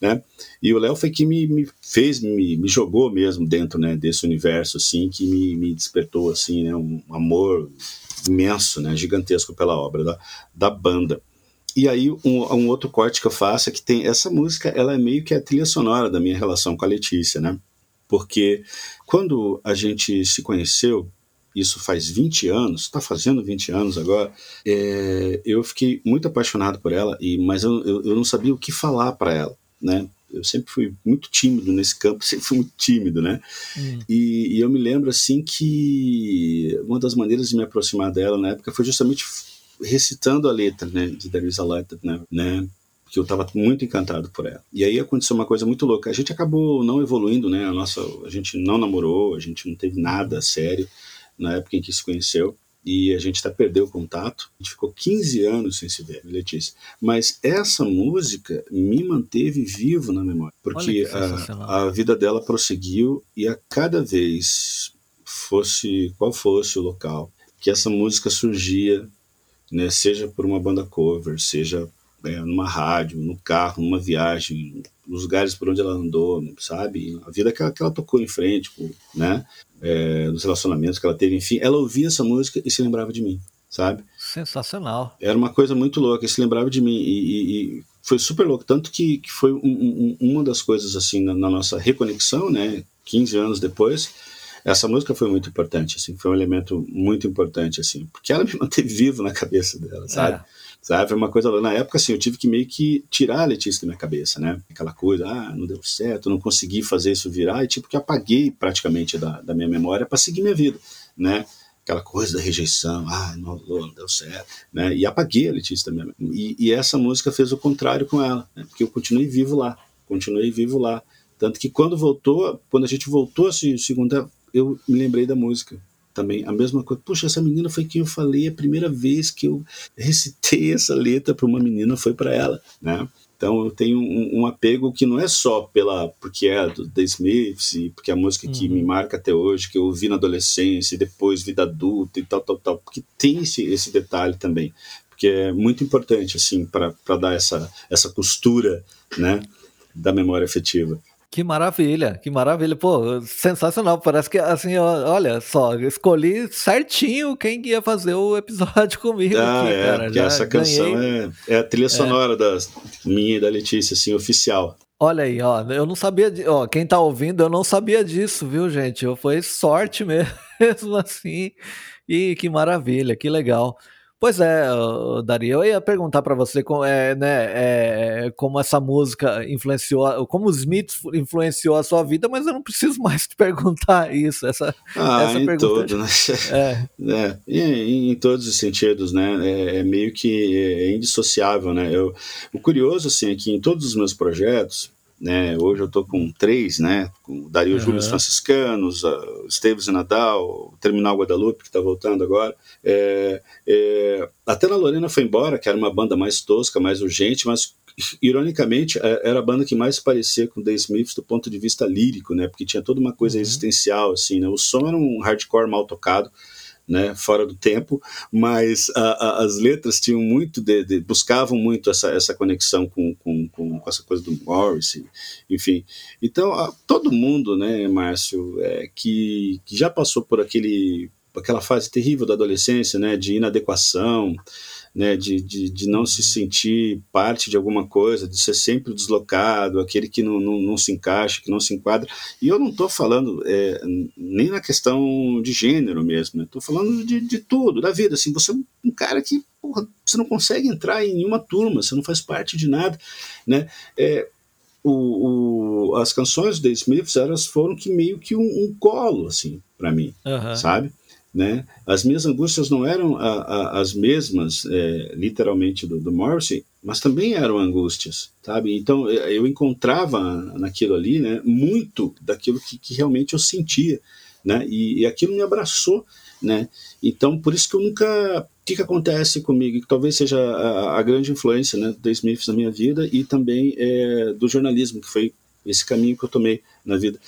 Né? E o Léo foi que me, me fez, me, me, jogou mesmo dentro né, desse universo, assim, que me, me despertou assim, né, um amor imenso, né, gigantesco pela obra da, da banda. E aí um, um, outro corte que eu faço é que tem essa música, ela é meio que a trilha sonora da minha relação com a Letícia, né? Porque quando a gente se conheceu, isso faz 20 anos, está fazendo 20 anos agora, é, eu fiquei muito apaixonado por ela, e mas eu, eu, eu não sabia o que falar para ela, né? Eu sempre fui muito tímido nesse campo, sempre fui muito tímido, né? Hum. E, e, eu me lembro, assim, que uma das maneiras de me aproximar dela na época foi justamente recitando a letra, né, de There is a Light, né? né? que eu estava muito encantado por ela. E aí aconteceu uma coisa muito louca. A gente acabou não evoluindo, né? A nossa, a gente não namorou, a gente não teve nada sério na época em que se conheceu, e a gente até perdeu o contato. A gente ficou 15 anos sem se ver, Letícia. Mas essa música me manteve vivo na memória, porque a, a vida dela prosseguiu e a cada vez fosse qual fosse o local que essa música surgia, né, seja por uma banda cover, seja é, numa rádio, no carro, numa viagem, nos lugares por onde ela andou, sabe? A vida que ela, que ela tocou em frente, né? É, nos relacionamentos que ela teve, enfim, ela ouvia essa música e se lembrava de mim, sabe? Sensacional. Era uma coisa muito louca, e se lembrava de mim e, e, e foi super louco, tanto que, que foi um, um, uma das coisas assim na, na, nossa reconexão, né? 15 anos depois, essa música foi muito importante, assim, foi um elemento muito importante, assim, porque ela me manteve vivo na cabeça dela, sabe? É. Sabe? Uma coisa. Na época, assim, eu tive que meio que tirar a Letícia da minha cabeça, né? Aquela coisa, ah, não deu certo, não consegui fazer isso virar, e tipo que apaguei praticamente da, da minha memória para seguir minha vida, né? Aquela coisa da rejeição, ah, não, não deu certo, né? E apaguei a Letícia minha e, e essa música fez o contrário com ela, né? Porque eu continuei vivo lá, continuei vivo lá. Tanto que quando voltou, quando a gente voltou a segunda, eu me lembrei da música, também a mesma coisa. Puxa, essa menina foi quem eu falei a primeira vez que eu recitei essa letra para uma menina foi para ela, né? Então eu tenho um, um, apego que não é só pela porque é do The Smiths e porque é a música uhum. que me marca até hoje, que eu ouvi na adolescência e depois vida adulta e tal, tal, tal, porque tem esse, esse detalhe também, porque é muito importante assim para dar essa essa costura, né, da memória afetiva. Que maravilha, que maravilha. Pô, sensacional. Parece que, assim, olha só, escolhi certinho quem ia fazer o episódio comigo. Ah, aqui, é, cara. porque Já essa canção é, é, a trilha é. sonora é. da minha e da Letícia, assim, oficial. Olha aí, ó, eu não sabia, de, ó, quem tá ouvindo, eu não sabia disso, viu, gente? Foi sorte mesmo, assim. E que maravilha, que legal. Pois é, Daria, eu ia perguntar para você como, é, né, é, como essa música influenciou, como os Smiths influenciou a sua vida, mas eu não preciso mais te perguntar isso. Essa, ah, essa em pergunta. todo, né? É. é em, em, todos os sentidos, né? É, é, meio que é indissociável, né? Eu, o curioso, assim, é que em todos os meus projetos, né? Hoje eu estou com três, né? Com Dario uhum. Júlio Franciscanos, Esteves e Nadal, o Terminal Guadalupe, que está voltando agora. É, é, até na Lorena foi embora, que era uma banda mais tosca, mais urgente, mas ironicamente é, era a banda que mais parecia com The Smiths do ponto de vista lírico, né? Porque tinha toda uma coisa uhum. existencial, assim, né? O som era um hardcore mal tocado, né, fora do tempo, mas a, a, as letras tinham muito de, de, buscavam muito essa, essa conexão com, com, com, essa coisa do Morris, enfim. Então, a, todo mundo, né, Márcio, é, que, que já passou por aquele aquela fase terrível da adolescência, né, de inadequação, né, de, de, de não se sentir parte de alguma coisa, de ser sempre deslocado, aquele que não, não, não se encaixa, que não se enquadra. E eu não estou falando é, nem na questão de gênero mesmo, estou né? falando de, de tudo, da vida. Assim, você é um cara que porra, você não consegue entrar em nenhuma turma, você não faz parte de nada. Né? É, o, o, as canções do The Smiths elas foram que meio que um, um colo assim para mim, sabe? Né? As minhas angústias não eram a, a, as mesmas, é, literalmente, do, do Morrissey, mas também eram angústias, sabe? Então eu encontrava naquilo ali né, muito daquilo que, que realmente eu sentia, né? E, e, aquilo me abraçou, né? Então por isso que eu nunca. O que, que acontece comigo? Que talvez seja a, a grande influência né, do Smith na minha vida e também é, do jornalismo, que foi esse caminho que eu tomei na vida.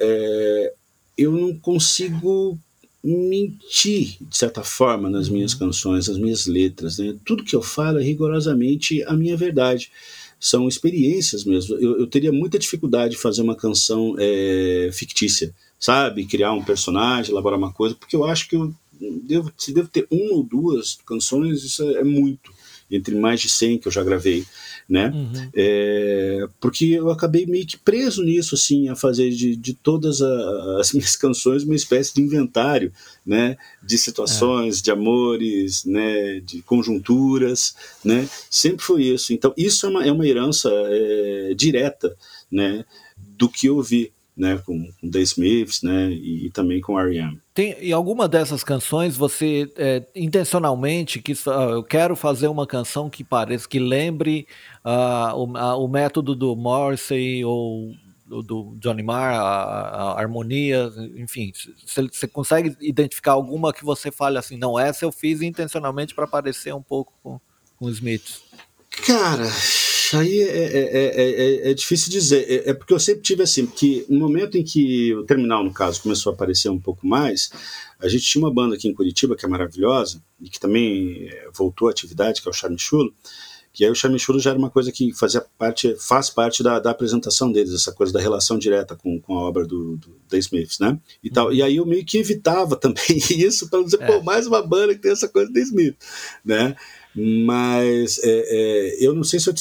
É, eu não consigo mentir, de certa forma, nas minhas uhum. canções, nas minhas letras. Né? Tudo que eu falo é rigorosamente a minha verdade. São experiências mesmo. Eu, eu teria muita dificuldade de fazer uma canção é, fictícia, sabe? Criar um personagem, elaborar uma coisa, porque eu acho que eu devo, se devo ter uma ou duas canções, isso é, é muito entre mais de 100 que eu já gravei, né? Uhum. É, porque eu acabei meio que preso nisso, assim, a fazer de, de todas a, as minhas canções uma espécie de inventário, né? De situações, é. de amores, né? De conjunturas, né? Sempre foi isso. Então, isso é uma, é uma herança é, direta, né? Do que eu vi, né, com, com The Smiths, né, e, e também com R.E.M. Tem em alguma dessas canções você é, intencionalmente que uh, eu quero fazer uma canção que pareça que lembre uh, o, a, o, método do Morrissey ou do, do Johnny Marr, a, a, harmonia, enfim, você consegue identificar alguma que você fale assim, não essa eu fiz intencionalmente para parecer um pouco com, com os Smiths? Aí é, é, é, é, difícil dizer. É, porque eu sempre tive assim, que no momento em que o terminal, no caso, começou a aparecer um pouco mais, a gente tinha uma banda aqui em Curitiba que é maravilhosa e que também voltou à atividade, que é o Charme Chulo. Que aí o Charme Chulo já era uma coisa que fazia parte, faz parte da, da apresentação deles, essa coisa da relação direta com, com a obra do, do The Smiths, né? E, tal. e aí eu meio que evitava também isso para dizer, pô, mais uma banda que tem essa coisa do The Smith, né? Mas é, é, eu não sei se eu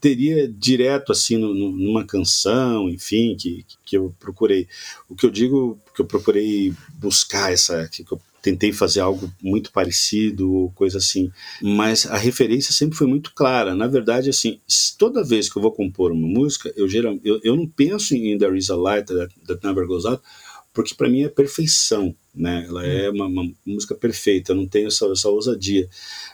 teria direto assim no, numa canção, enfim, que, que eu procurei. O que eu digo que eu procurei buscar essa, que eu tentei fazer algo muito parecido coisa assim, mas a referência sempre foi muito clara. Na verdade, assim, toda vez que eu vou compor uma música, eu geral, eu, eu não penso em There Is a Light That, that Never Goes Out, porque para mim é perfeição, né? Ela é uma, uma música perfeita, eu não tenho essa, essa ousadia,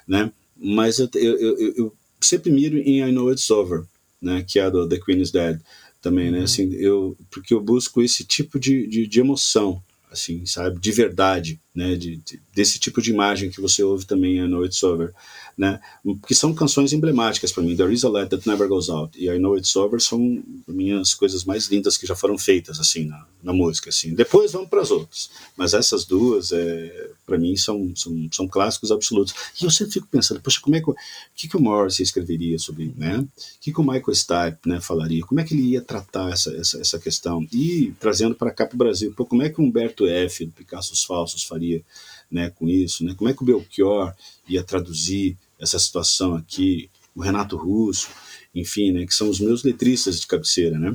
né? Mas eu, eu, eu, eu sempre miro em I Know It's Over, né, que é a do The Queen is Dead também, né, uhum. assim, eu, porque eu busco esse tipo de, de, de emoção, assim, sabe, de verdade, né, de, de, desse tipo de imagem que você ouve também I Know It's Over, né, que são canções emblemáticas para mim, There Is a Light That Never Goes Out e I Know It's Over são minhas coisas mais lindas que já foram feitas, assim, na, na música, assim, depois vamos para as outras, mas essas duas, é, para mim, são, são, são clássicos absolutos, e eu sempre fico pensando, poxa, como é que, que, que o Morrissey escreveria sobre, né, o que, que o Michael Stipe, né, falaria, como é que ele ia tratar essa, essa, essa questão, e trazendo para cá para o Brasil, pô, como é que o Humberto F, do Picassos Falsos, faria faria né, com isso, né? Como é que o Belchior ia traduzir essa situação aqui, o Renato Russo, enfim, né, que são os meus letristas de cabeceira, né?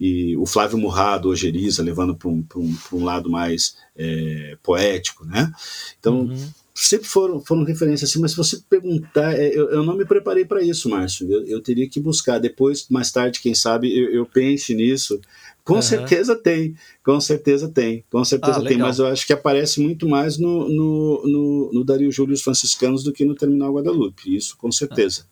E o Flávio Murrado, Ojeriza, levando para um, um, um lado mais é, poético, né? Então, uhum. sempre foram, foram referências assim, mas se você perguntar, é, eu, eu não me preparei para isso, Márcio. Eu, eu, teria que buscar. Depois, mais tarde, quem sabe, eu, eu pense nisso com uhum. certeza tem, com certeza tem, com certeza ah, tem, mas eu acho que aparece muito mais no, no, no, no Dario Júlio os Franciscanos do que no Terminal Guadalupe, isso com certeza.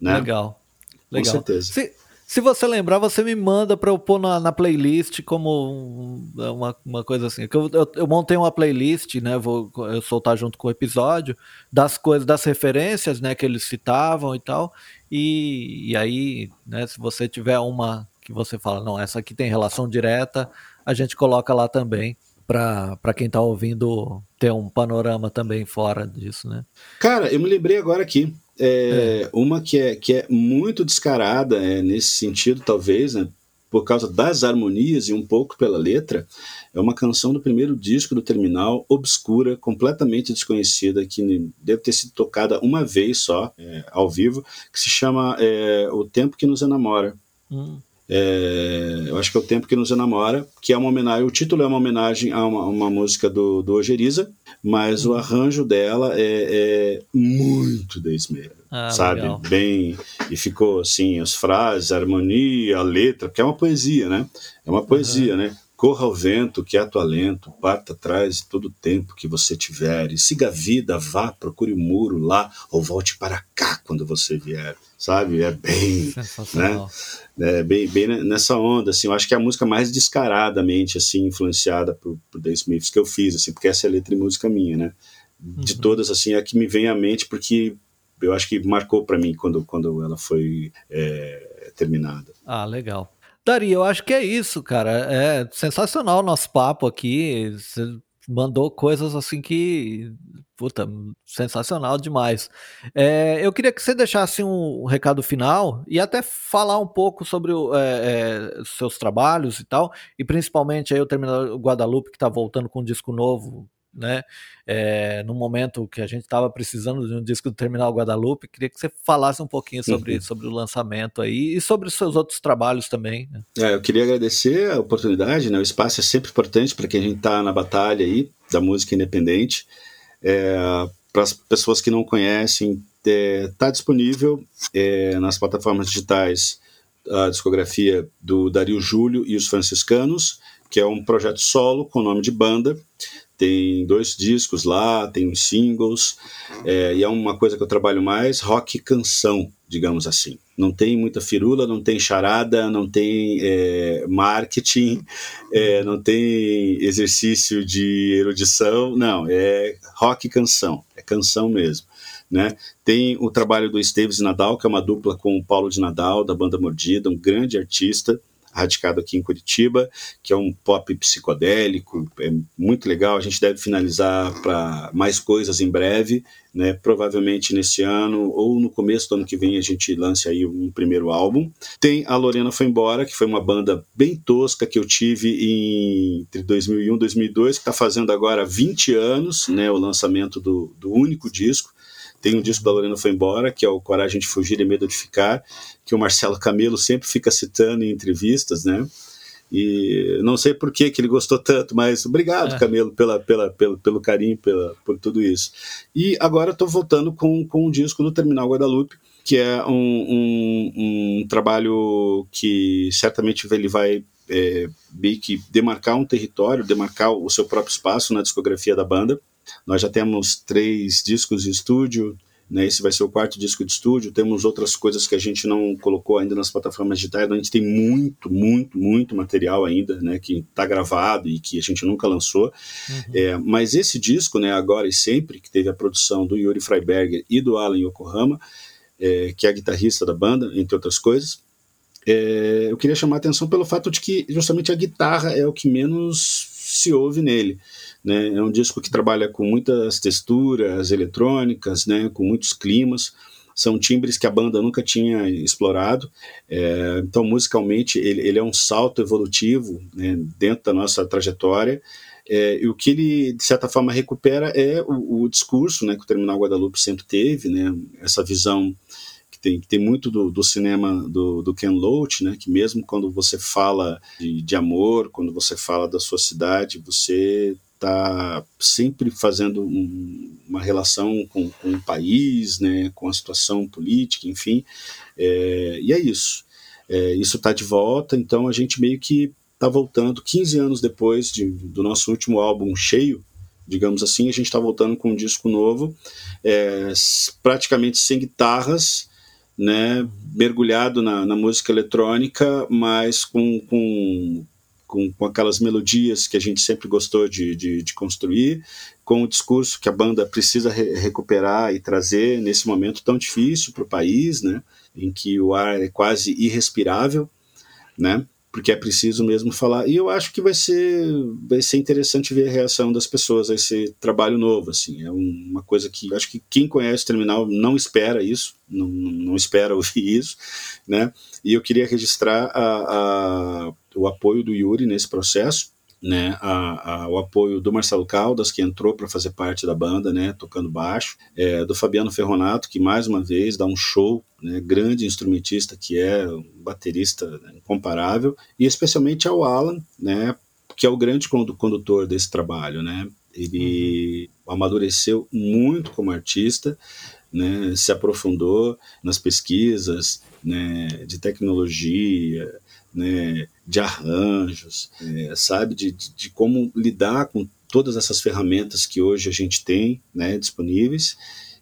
Né? Legal, legal. Com certeza. Se, se você lembrar, você me manda para eu pôr na, na playlist como uma, uma coisa assim. Eu, eu, eu, montei uma playlist, né? Vou eu soltar junto com o episódio, das coisas, das referências, né? Que eles citavam e tal. E, e aí, né? Se você tiver uma que você fala, não, essa aqui tem relação direta, a gente coloca lá também para quem está ouvindo ter um panorama também fora disso, né? Cara, eu me lembrei agora aqui. É, é. Uma que é, que é muito descarada é, nesse sentido, talvez, né, por causa das harmonias e um pouco pela letra, é uma canção do primeiro disco do Terminal, obscura, completamente desconhecida, que deve ter sido tocada uma vez só, é, ao vivo, que se chama é, O Tempo que Nos Enamora. Hum. É, eu acho que é o tempo que nos enamora, que é uma homenagem. O título é uma homenagem a uma, uma música do, do Ojeriza, mas o arranjo dela é, é muito desmero, ah, sabe? Legal. Bem e ficou assim as frases, a harmonia, a letra, porque é uma poesia, né? É uma poesia, uhum. né? Corra ao vento, que é alento, parta atrás de todo o tempo que você tiver, e siga a vida, vá, procure o um muro lá, ou volte para cá quando você vier, sabe? É bem, né? É bem, bem nessa onda, assim, eu acho que é a música mais descaradamente, assim, influenciada por, por The Smiths que eu fiz, assim, porque essa é a letra e música minha, né? De uhum. todas, assim, é a que me vem à mente, porque eu acho que marcou para mim quando, quando ela foi é, terminada. Ah, legal. Dari, eu acho que é isso, cara. É sensacional o nosso papo aqui. Você mandou coisas assim que. Puta, sensacional demais. É, eu queria que você deixasse um recado final e até falar um pouco sobre é, é, seus trabalhos e tal, e principalmente aí o Terminal Guadalupe, que está voltando com um disco novo né? É, no momento que a gente estava precisando de um disco do Terminal Guadalupe, queria que você falasse um pouquinho sobre, uhum. sobre o lançamento aí e sobre os seus outros trabalhos também. Né? É, eu queria agradecer a oportunidade, né? O espaço é sempre importante para quem a gente está na batalha aí da música independente. É, para as pessoas que não conhecem, está tá disponível nas plataformas digitais a discografia do Dario Júlio e os Franciscanos, que é um projeto solo com o nome de banda tem dois discos lá, tem uns singles, é, e é uma coisa que eu trabalho mais, rock canção, digamos assim. Não tem muita firula, não tem charada, não tem é, marketing, é, não tem exercício de erudição, não, é rock canção, é canção mesmo. Né? Tem o trabalho do Esteves Nadal, que é uma dupla com o Paulo de Nadal, da banda Mordida, um grande artista, radicado aqui em Curitiba, que é um pop psicodélico, é muito legal. A gente deve finalizar para mais coisas em breve, né? Provavelmente nesse ano ou no começo do ano que vem a gente lance aí um primeiro álbum. Tem a Lorena foi embora, que foi uma banda bem tosca que eu tive em, entre 2001 e 2002, que está fazendo agora 20 anos, né? O lançamento do, do único disco. Tem um disco da Lorena Foi Embora, que é o Coragem de Fugir e Medo de Ficar, que o Marcelo Camelo sempre fica citando em entrevistas, né? E não sei por que, que ele gostou tanto, mas obrigado, é. Camelo, pela, pela, pelo, pelo carinho, pela, por tudo isso. E agora estou voltando com, com um disco do Terminal Guadalupe, que é um, um, um trabalho que certamente ele vai é, meio que demarcar um território, demarcar o seu próprio espaço na discografia da banda. Nós já temos três discos de estúdio, né, esse vai ser o quarto disco de estúdio. Temos outras coisas que a gente não colocou ainda nas plataformas digitais. A gente tem muito, muito, muito material ainda, né, que está gravado e que a gente nunca lançou. Uhum. É, mas esse disco, né, agora e sempre, que teve a produção do Yuri Freiberger e do Alan Yokohama, é, que é a guitarrista da banda, entre outras coisas. É, eu queria chamar a atenção pelo fato de que justamente a guitarra é o que menos se ouve nele. Né? É um disco que trabalha com muitas texturas eletrônicas, né? com muitos climas. São timbres que a banda nunca tinha explorado. É, então, musicalmente, ele, ele, é um salto evolutivo né? dentro da nossa trajetória. É, e o que ele, de certa forma, recupera é o, o, discurso né, que o Terminal Guadalupe sempre teve, né, essa visão que tem, que tem muito do, do cinema do, do, Ken Loach, né, que mesmo quando você fala de, de amor, quando você fala da sua cidade, você está sempre fazendo um, uma relação com, com o país, né, com a situação política, enfim, é, e é isso. É, isso está de volta, então a gente meio que está voltando 15 anos depois de, do nosso último álbum cheio, digamos assim, a gente está voltando com um disco novo, é, praticamente sem guitarras, né, mergulhado na, na música eletrônica, mas com, com com, com aquelas melodias que a gente sempre gostou de, de, de construir, com o discurso que a banda precisa re recuperar e trazer nesse momento tão difícil para o país, né, em que o ar é quase irrespirável, né, porque é preciso mesmo falar. E eu acho que vai ser, vai ser interessante ver a reação das pessoas a esse trabalho novo. Assim. É uma coisa que acho que quem conhece o terminal não espera isso, não, não espera ouvir isso. Né? E eu queria registrar a, a, o apoio do Yuri nesse processo né, a, a, o apoio do Marcelo Caldas, que entrou para fazer parte da banda, né, tocando baixo, é, do Fabiano Ferronato, que mais uma vez dá um show, né, grande instrumentista que é, um baterista incomparável, e especialmente ao Alan, né, que é o grande condutor desse trabalho, né, ele uhum. amadureceu muito como artista, né, se aprofundou nas pesquisas né, de tecnologia, né, de arranjos, é, sabe, de, de, de, como lidar com todas essas ferramentas que hoje a gente tem né, disponíveis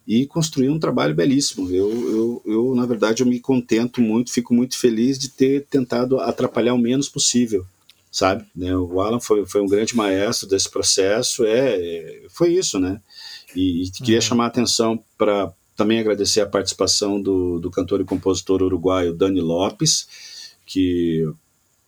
e construir um trabalho belíssimo. Eu, eu, eu, na verdade, eu me contento muito, fico muito feliz de ter tentado atrapalhar o menos possível, sabe? Né, o Alan foi, foi um grande maestro desse processo, é, é foi isso, né? E, e queria uhum. chamar a atenção para também agradecer a participação do, do cantor e compositor uruguaio Dani Lopes, que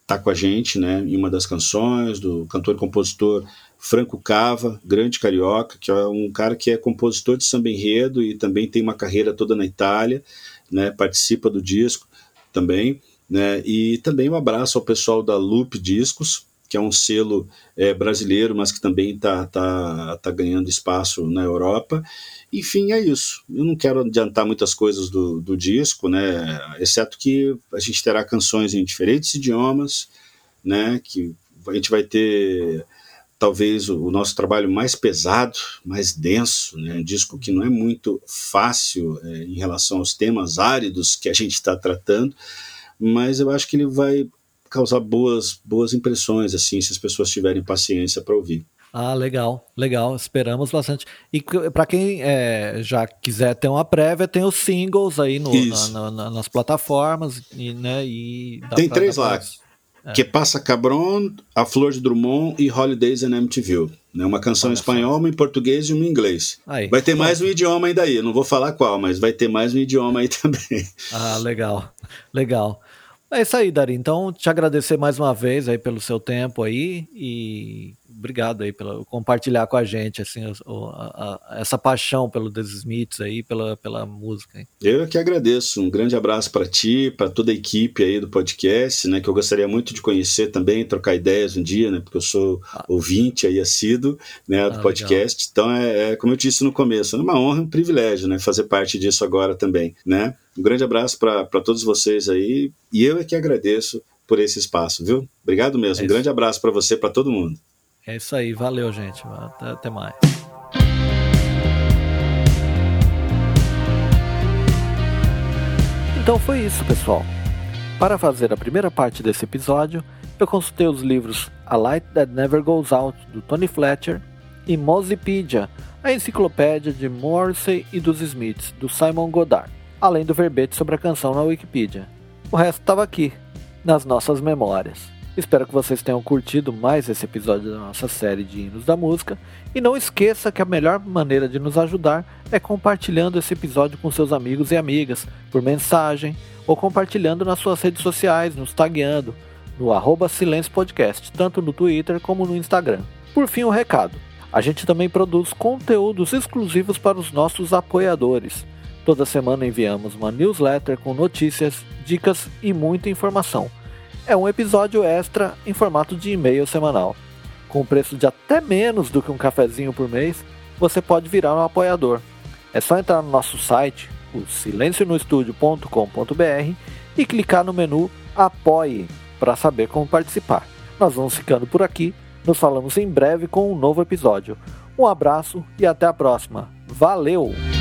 está com a gente né, em uma das canções, do cantor e compositor Franco Cava, grande carioca, que é um cara que é compositor de samba enredo e também tem uma carreira toda na Itália, né, participa do disco também. Né, e também um abraço ao pessoal da Loop Discos, que é um selo é, brasileiro, mas que também está tá, tá ganhando espaço na Europa. Enfim, é isso. Eu não quero adiantar muitas coisas do, do disco, né? Exceto que a gente terá canções em diferentes idiomas, né? Que a gente vai ter talvez o, nosso trabalho mais pesado, mais denso, né? Um disco que não é muito fácil é, em relação aos temas áridos que a gente está tratando, mas eu acho que ele vai causar boas boas impressões assim se as pessoas tiverem paciência para ouvir. Ah, legal, legal, esperamos bastante. E para quem é, já quiser ter uma prévia, tem os singles aí no, na, na, nas plataformas, e, né? E tem três lá. É. Que passa Cabron, A Flor de Drummond e Holidays in MTV. Né? Uma canção em espanhol, uma em português e uma em inglês. Aí, vai ter mais um idioma ainda aí, eu não vou falar qual, mas vai ter mais um idioma aí também. Ah, legal, legal. É isso aí, Dari. Então, te agradecer mais uma vez aí pelo seu tempo aí e obrigado aí pelo compartilhar com a gente assim a, a, a, essa paixão pelo The Smiths aí, pela, pela música. Aí. Eu que agradeço. Um grande abraço para ti, para toda a equipe aí do podcast, né, que eu gostaria muito de conhecer também, trocar ideias um dia, né, porque eu sou ah. ouvinte aí assíduo, né, do ah, podcast. Legal. Então é, é, como eu disse no começo, é uma honra, um privilégio, né, fazer parte disso agora também, né? Um grande abraço para todos vocês aí e eu é que agradeço por esse espaço, viu? Obrigado mesmo. É um grande abraço para você, para todo mundo. É isso aí, valeu, gente. Até, até mais. Então foi isso, pessoal. Para fazer a primeira parte desse episódio, eu consultei os livros A Light That Never Goes Out, do Tony Fletcher, e Mozipedia, a enciclopédia de Morrissey e dos Smiths, do Simon Goddard, além do verbete sobre a canção na Wikipedia. O resto estava aqui, nas nossas memórias. Espero que vocês tenham curtido mais esse episódio da nossa série de hinos da música. E não esqueça que a melhor maneira de nos ajudar é compartilhando esse episódio com seus amigos e amigas, por mensagem, ou compartilhando nas suas redes sociais, nos tagueando, no arroba Silêncio Podcast, tanto no Twitter como no Instagram. Por fim, o um recado. A gente também produz conteúdos exclusivos para os nossos apoiadores. Toda semana enviamos uma newsletter com notícias, dicas e muita informação é um episódio extra em formato de e-mail semanal. Com preço de até menos do que um cafezinho por mês, você pode virar um apoiador. É só entrar no nosso site, o silencionostudio.com.br e clicar no menu Apoie para saber como participar. Nós vamos ficando por aqui, nos falamos em breve com um novo episódio. Um abraço e até a próxima. Valeu!